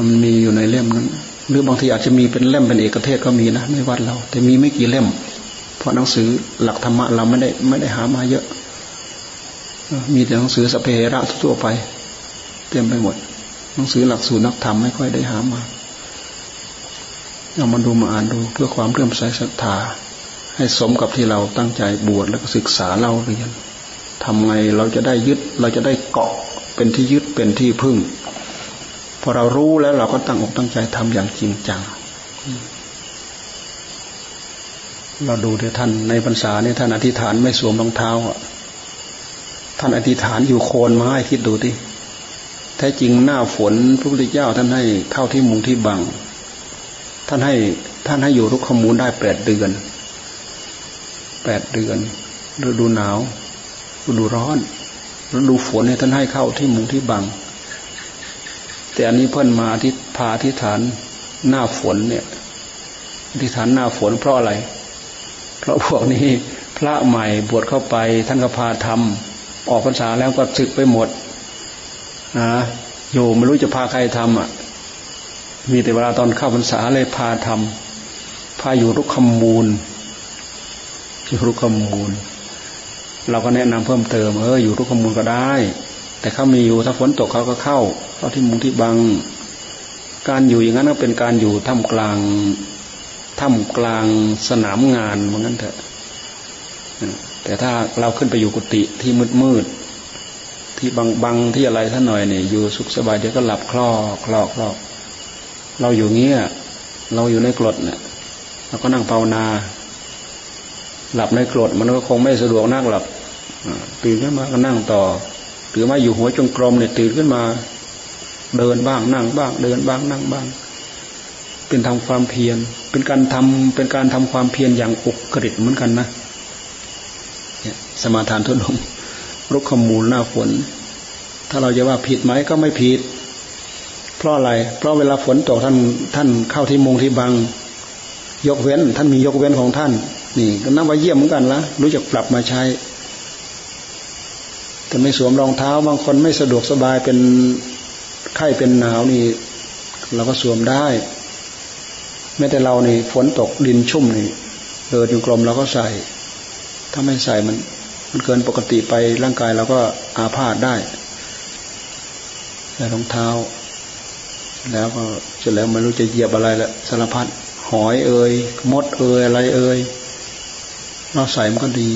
มันมีอยู่ในเล่มนั้น หรือบางทีอาจจะมีเป็นเล่มเป็นเอกเทศก็มีนะในวัดเรา แต่มีไม่กี่เล่ม เพราะหนังสือหลักธรรมะเราไม่ได้ไม่ได้หามาเยอะ มีแต่หนังสือสเปเหระทั่วไป เต็มไปหมดหนังสือหลักสูตรนักธรรมไม่ค่อยได้หามา เอามาดูมาอ่านดูเพื่อความเรื่อมใสศรัทธา ให้สมกับที่เราตั้งใจบวชแล้วก็ศึกษาเล่าเรียนทำไงเราจะได้ยึดเราจะได้เกาะเป็นที่ยึดเป็นที่พึ่งพอเรารู้แล้วเราก็ตั้งอกตั้งใจทำอย่างจริงจังเราดูที่ท่านในพรรษาเนี่ยท่านอธิษฐานไม่สวมรองเท้าท่านอธิษฐานอยู่โคนไม้คิดดูที่แท้จริงหน้าฝนพระพุทธเจ้าท่านให้เข้าที่มุงที่บัง ท่านให้ท่านให้อยู่รุกขมูลได้แปดเดือนแปดเดือนฤดูหนาวฤดูร้อนฤดูฝนเนี่ยท่านให้เข้าที่มุงที่บัง แต่อันนี้เพิ่นมาที่พาที่ฐานหน้าฝนเนี่ยที่ฐานหน้าฝนเพราะอะไร เพราะพวกนี้พระใหม่บวชเข้าไปท่านก็พาทำออกพรรษาแล้วก็ศึกไปหมดนะอยู่ไม่รู้จะพาใครทำอะ มีแต่เวลาตอนเข้าพรรษาเลยพาทำพาอยู่รุกขมูลอยู่รุกขมูล เราก็แนะนำเพิ่มเติมเอออยู่รุกขมูลก็ได้ แต่เขามีอยู่ถ้าฝนตกเขาก็เข้าเข้าที่มุงที่บัง การอยู่อย่างนั้นก็เป็นการอยู่ท่ามกลางท่ามกลางสนามงานเหมือนกันเถอะแต่ถ้าเราขึ้นไปอยู่กุฏิที่มืดมืดที่บังบังที่อะไรท่านหน่อยเนี่ยอยู่สุขสบายเดี๋ยวก็หลับคลอคลอคลอ เราอยู่เงี้ย เราอยู่ในกรดเนี่ยเราก็นั่งภาวนา หลับในกรดมันก็คงไม่สะดวกนั่งหลับตื่นขึ้นมาก็นั่งต่อหรือมาอยู่หัวจงกรมเนี่ยตื่นขึ้นมา เดินบ้างนั่งบ้าง เดินบ้างนั่งบ้าง เป็นทำความเพียร เป็นการทำเป็นการทำความเพียรอย่างอุกฤษเหมือนกันนะสมาทานทุนงรุกขมูลหน้าฝน ถ้าเราจะว่าผิดไหมก็ไม่ผิด เพราะอะไร เพราะเวลาฝนตกท่านท่านเข้าที่มุงที่บัง ยกเว้น ท่านมียกเว้นของท่าน นี่ก็นับว่าเยี่ยมเหมือนกันละรู้จักปรับมาใช้แต่ไม่สวมรองเท้า บางคนไม่สะดวกสบายเป็นไข้เป็นหนาวนี่เราก็สวมได้แม้แต่เรานี่ฝนตกดินชุ่มนี่เดินอยู่กลมเราก็ใส่ ถ้าไม่ใส่มัน มันเกินปกติไปร่างกายเราก็อาพาธได้ใส่รองเท้า แล้วก็เสร็จแล้วไม่รู้จะเหยียบอะไรละสารพัดหอยเอ่ยมดเอ่ยอะไรเอ่ยเราใส่มันก็ดี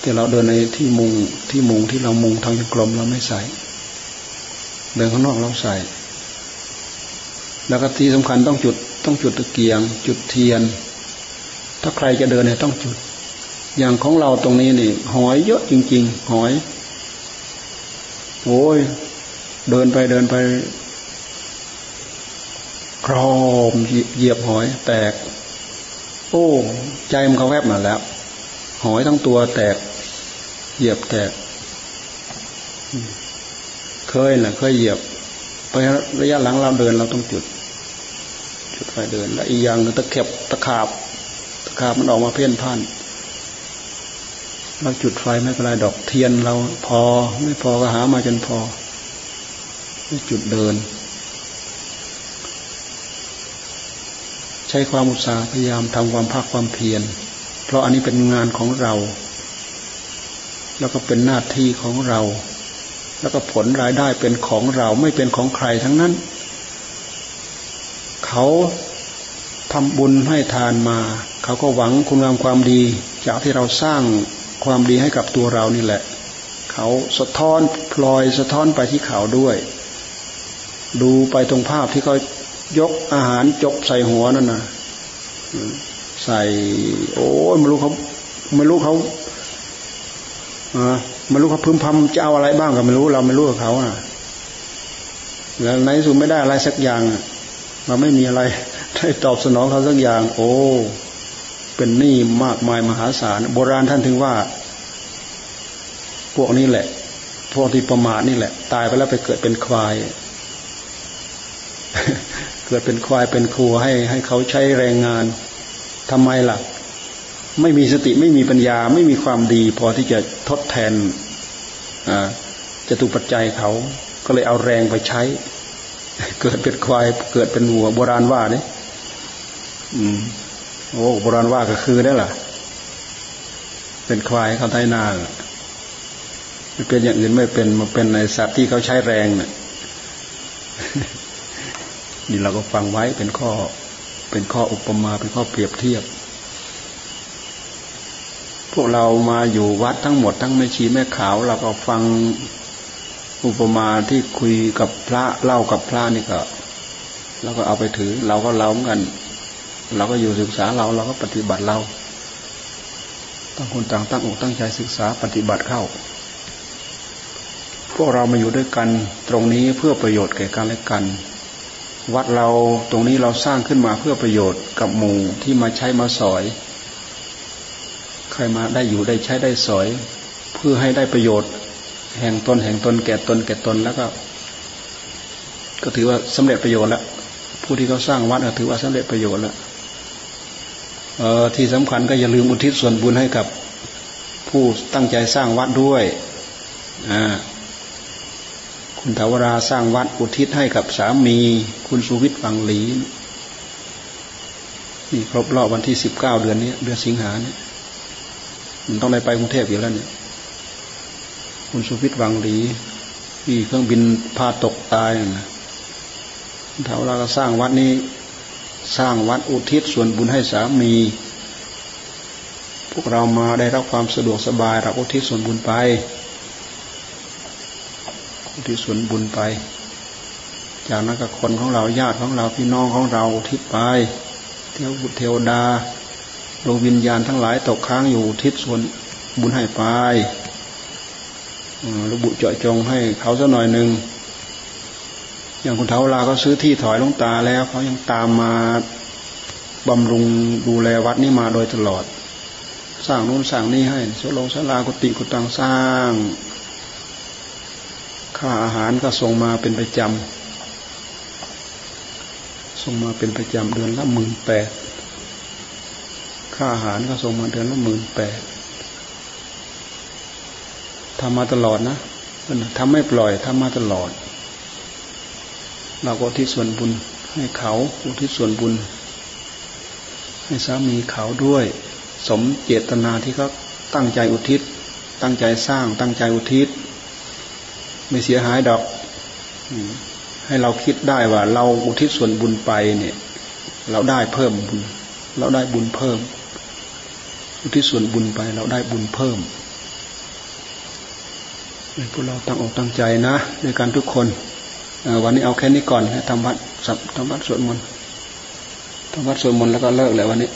แต่เราเดินในที่มุงที่มุงที่เรามุงทางกลมเราไม่ใส่ เดินข้างนอกเราใส่ แล้วก็ที่สำคัญต้องจุดต้องจุดตะเกียง จุดเทียน ถ้าใครจะเดินเนี่ยต้องจุด อย่างของเราตรงนี้นี่ หอยเยอะจริง ๆ หอย โอ้ย เดินไปเดินไปครอมเหยียบหอย แตก โอ้ ใจมันเขาแวบมาแล้ว หอยทั้งตัวแตก เหยียบแตก เคยแหละเคยเหยียบไประยะหลังเราเดินเราต้องจุด จุดไฟเดิน และอีกอย่างตะเข็บตะขาบ ตะขาบมันออกมาเพี้ยนพ่านเราจุดไฟไม่เป็นไรดอกเทียนเราพอ ไม่พอก็หามาจนพอ จุดเดิน ใช้ความอุตสาห์พยายามทำความภาคความเพียร เพราะอันนี้เป็นงานของเรา แล้วก็เป็นหน้าที่ของเรา แล้วก็ผลรายได้เป็นของเราไม่เป็นของใครทั้งนั้น เขาทำบุญให้ทานมา เขาก็หวังคุณงามความดี จากที่เราสร้างความดีให้กับตัวเรานี่แหละ เขาสะท้อนพลอยสะท้อนไปที่เขาด้วย ดูไปตรงภาพที่เขายกอาหารจกใส่หัวนั่นนะใส่ โอ้ไม่รู้เขาไม่รู้เขาอ่าไม่รู้เขาพึมพำจะเอาอะไรบ้างก็ไม่รู้ เราไม่รู้กับเขาอะแล้วในสุดไม่ได้อะไรสักอย่างเราไม่มีอะไรได้ตอบสนองเขาสักอย่าง โอ้ เป็นหนี้มากมายมหาศาลโบราณท่านถึงว่า พวกนี้แหละ พวกที่ประมาทนี่แหละ ตายไปแล้วไปเกิดเป็นควาย เกิดเป็นควายเป็นครัวให้ให้เขาใช้แรงงานทำไมล่ะ ไม่มีสติไม่มีปัญญา ไม่มีความดี พอที่จะทดแทนจะตุปัจจัยเขา ก็เลยเอาแรงไปใช้ เกิดเป็นควาย เกิดเป็นวัวโบราณว่าเนี่ยอืมโอ้โบราณว่าก็คือได้ล่ะ เป็นควายเขาไถนาไม่เป็นอย่างอื่นไม่เป็นมาเป็นในสัตว์ที่เขาใช้แรงเนี่ย นี่เราก็ฟังไว้เป็นข้อ เป็นข้ออุปมาเป็นข้อเปรียบเทียบ พวกเรามาอยู่วัดทั้งหมดทั้งแม่ชีแม่ขาว เราก็ฟังอุปมาที่คุยกับพระเล่ากับพระนี่ก็เราก็เอาไปถือ เราก็เล่ากัน เราก็อยู่ศึกษาเราเราก็ปฏิบัติเราต้องคนต่างตั้งอกตั้งใจศึกษาปฏิบัติเข้า พวกเรามาอยู่ด้วยกันตรงนี้เพื่อประโยชน์แก่กันและกัน วัดเราตรงนี้เราสร้างขึ้นมาเพื่อประโยชน์กับหมู่ที่มาใช้มาสอย ใครมาได้อยู่ได้ใช้ได้สอย เพื่อให้ได้ประโยชน์ แห่งตนแห่งตนแก่ตนแก่ตนแล้วก็ ก็ถือว่าสำเร็จประโยชน์แล้วผู้ที่เขาสร้างวัดก็ถือว่าสำเร็จประโยชน์แล้วเออที่สำคัญก็อย่าลืมอุทิศส่วนบุญให้กับผู้ตั้งใจสร้างวัดด้วยอ่า คุณทวราสร้างวัดอุทิศให้กับสามี คุณสุวิทย์ฟังหลีนี่ครบรอบวันที่สิบเก้าเดือนนี้เดือนสิงหาเนี่ยมันต้องได้ไปกรุงเทพอยู่แล้วเนี่ย คุณสุวิทย์วังหลีที่เครื่องบินพาตกตายนะคุณทวราก็สร้างวัดนี้สร้างวัดอุทิศส่วนบุญให้สามี พวกเรามาได้รับความสะดวกสบายรับอุทิศส่วนบุญไป ที่ส่วนบุญไป จากนั้นก็คนของเราญาติของเราพี่น้องของเราทิศไป เทวบุตรเทวดาดวงวิญญาณทั้งหลายตกค้างอยู่ทิศส่วนบุญให้ไประบุเจาะจงให้เขาสักหน่อยหนึ่งอย่างคุณเทวลาก็ซื้อที่ถอยลงตาแล้วเขายังตามมาบำรุงดูแลวัดนี้มาโดยตลอด สร้างนู้นสร้างนี่ให้สลงสลากุฏิกุตังสร้าง ค่าอาหารก็ส่งมาเป็นประจำส่งมาเป็นประจำเดือนละหมื่นแปดค่าอาหารก็ส่งมาเดือนละหมื่นแปดทำมาตลอดนะทำไม่ปล่อยทำมาตลอด เราก็ที่ส่วนบุญให้เขาอุทิศส่วนบุญ ให้สามีเขาด้วย สมเจตนาที่เขาตั้งใจอุทิศ ตั้งใจสร้าง ตั้งใจอุทิศ ไม่เสียหายดอกให้เราคิดได้ว่า เราอุทิศส่วนบุญไปเนี่ย เราได้เพิ่มบุญ เราได้บุญเพิ่ม อุทิศส่วนบุญไป เราได้บุญเพิ่มพวกเราตั้งอกตั้งใจนะในการทุกคนวันนี้เอาแค่นี้ก่อนทำวัดทำวัดสวดมนต์ทำวัดสวดมนต์แล้วก็เลิกแล้ววันนี้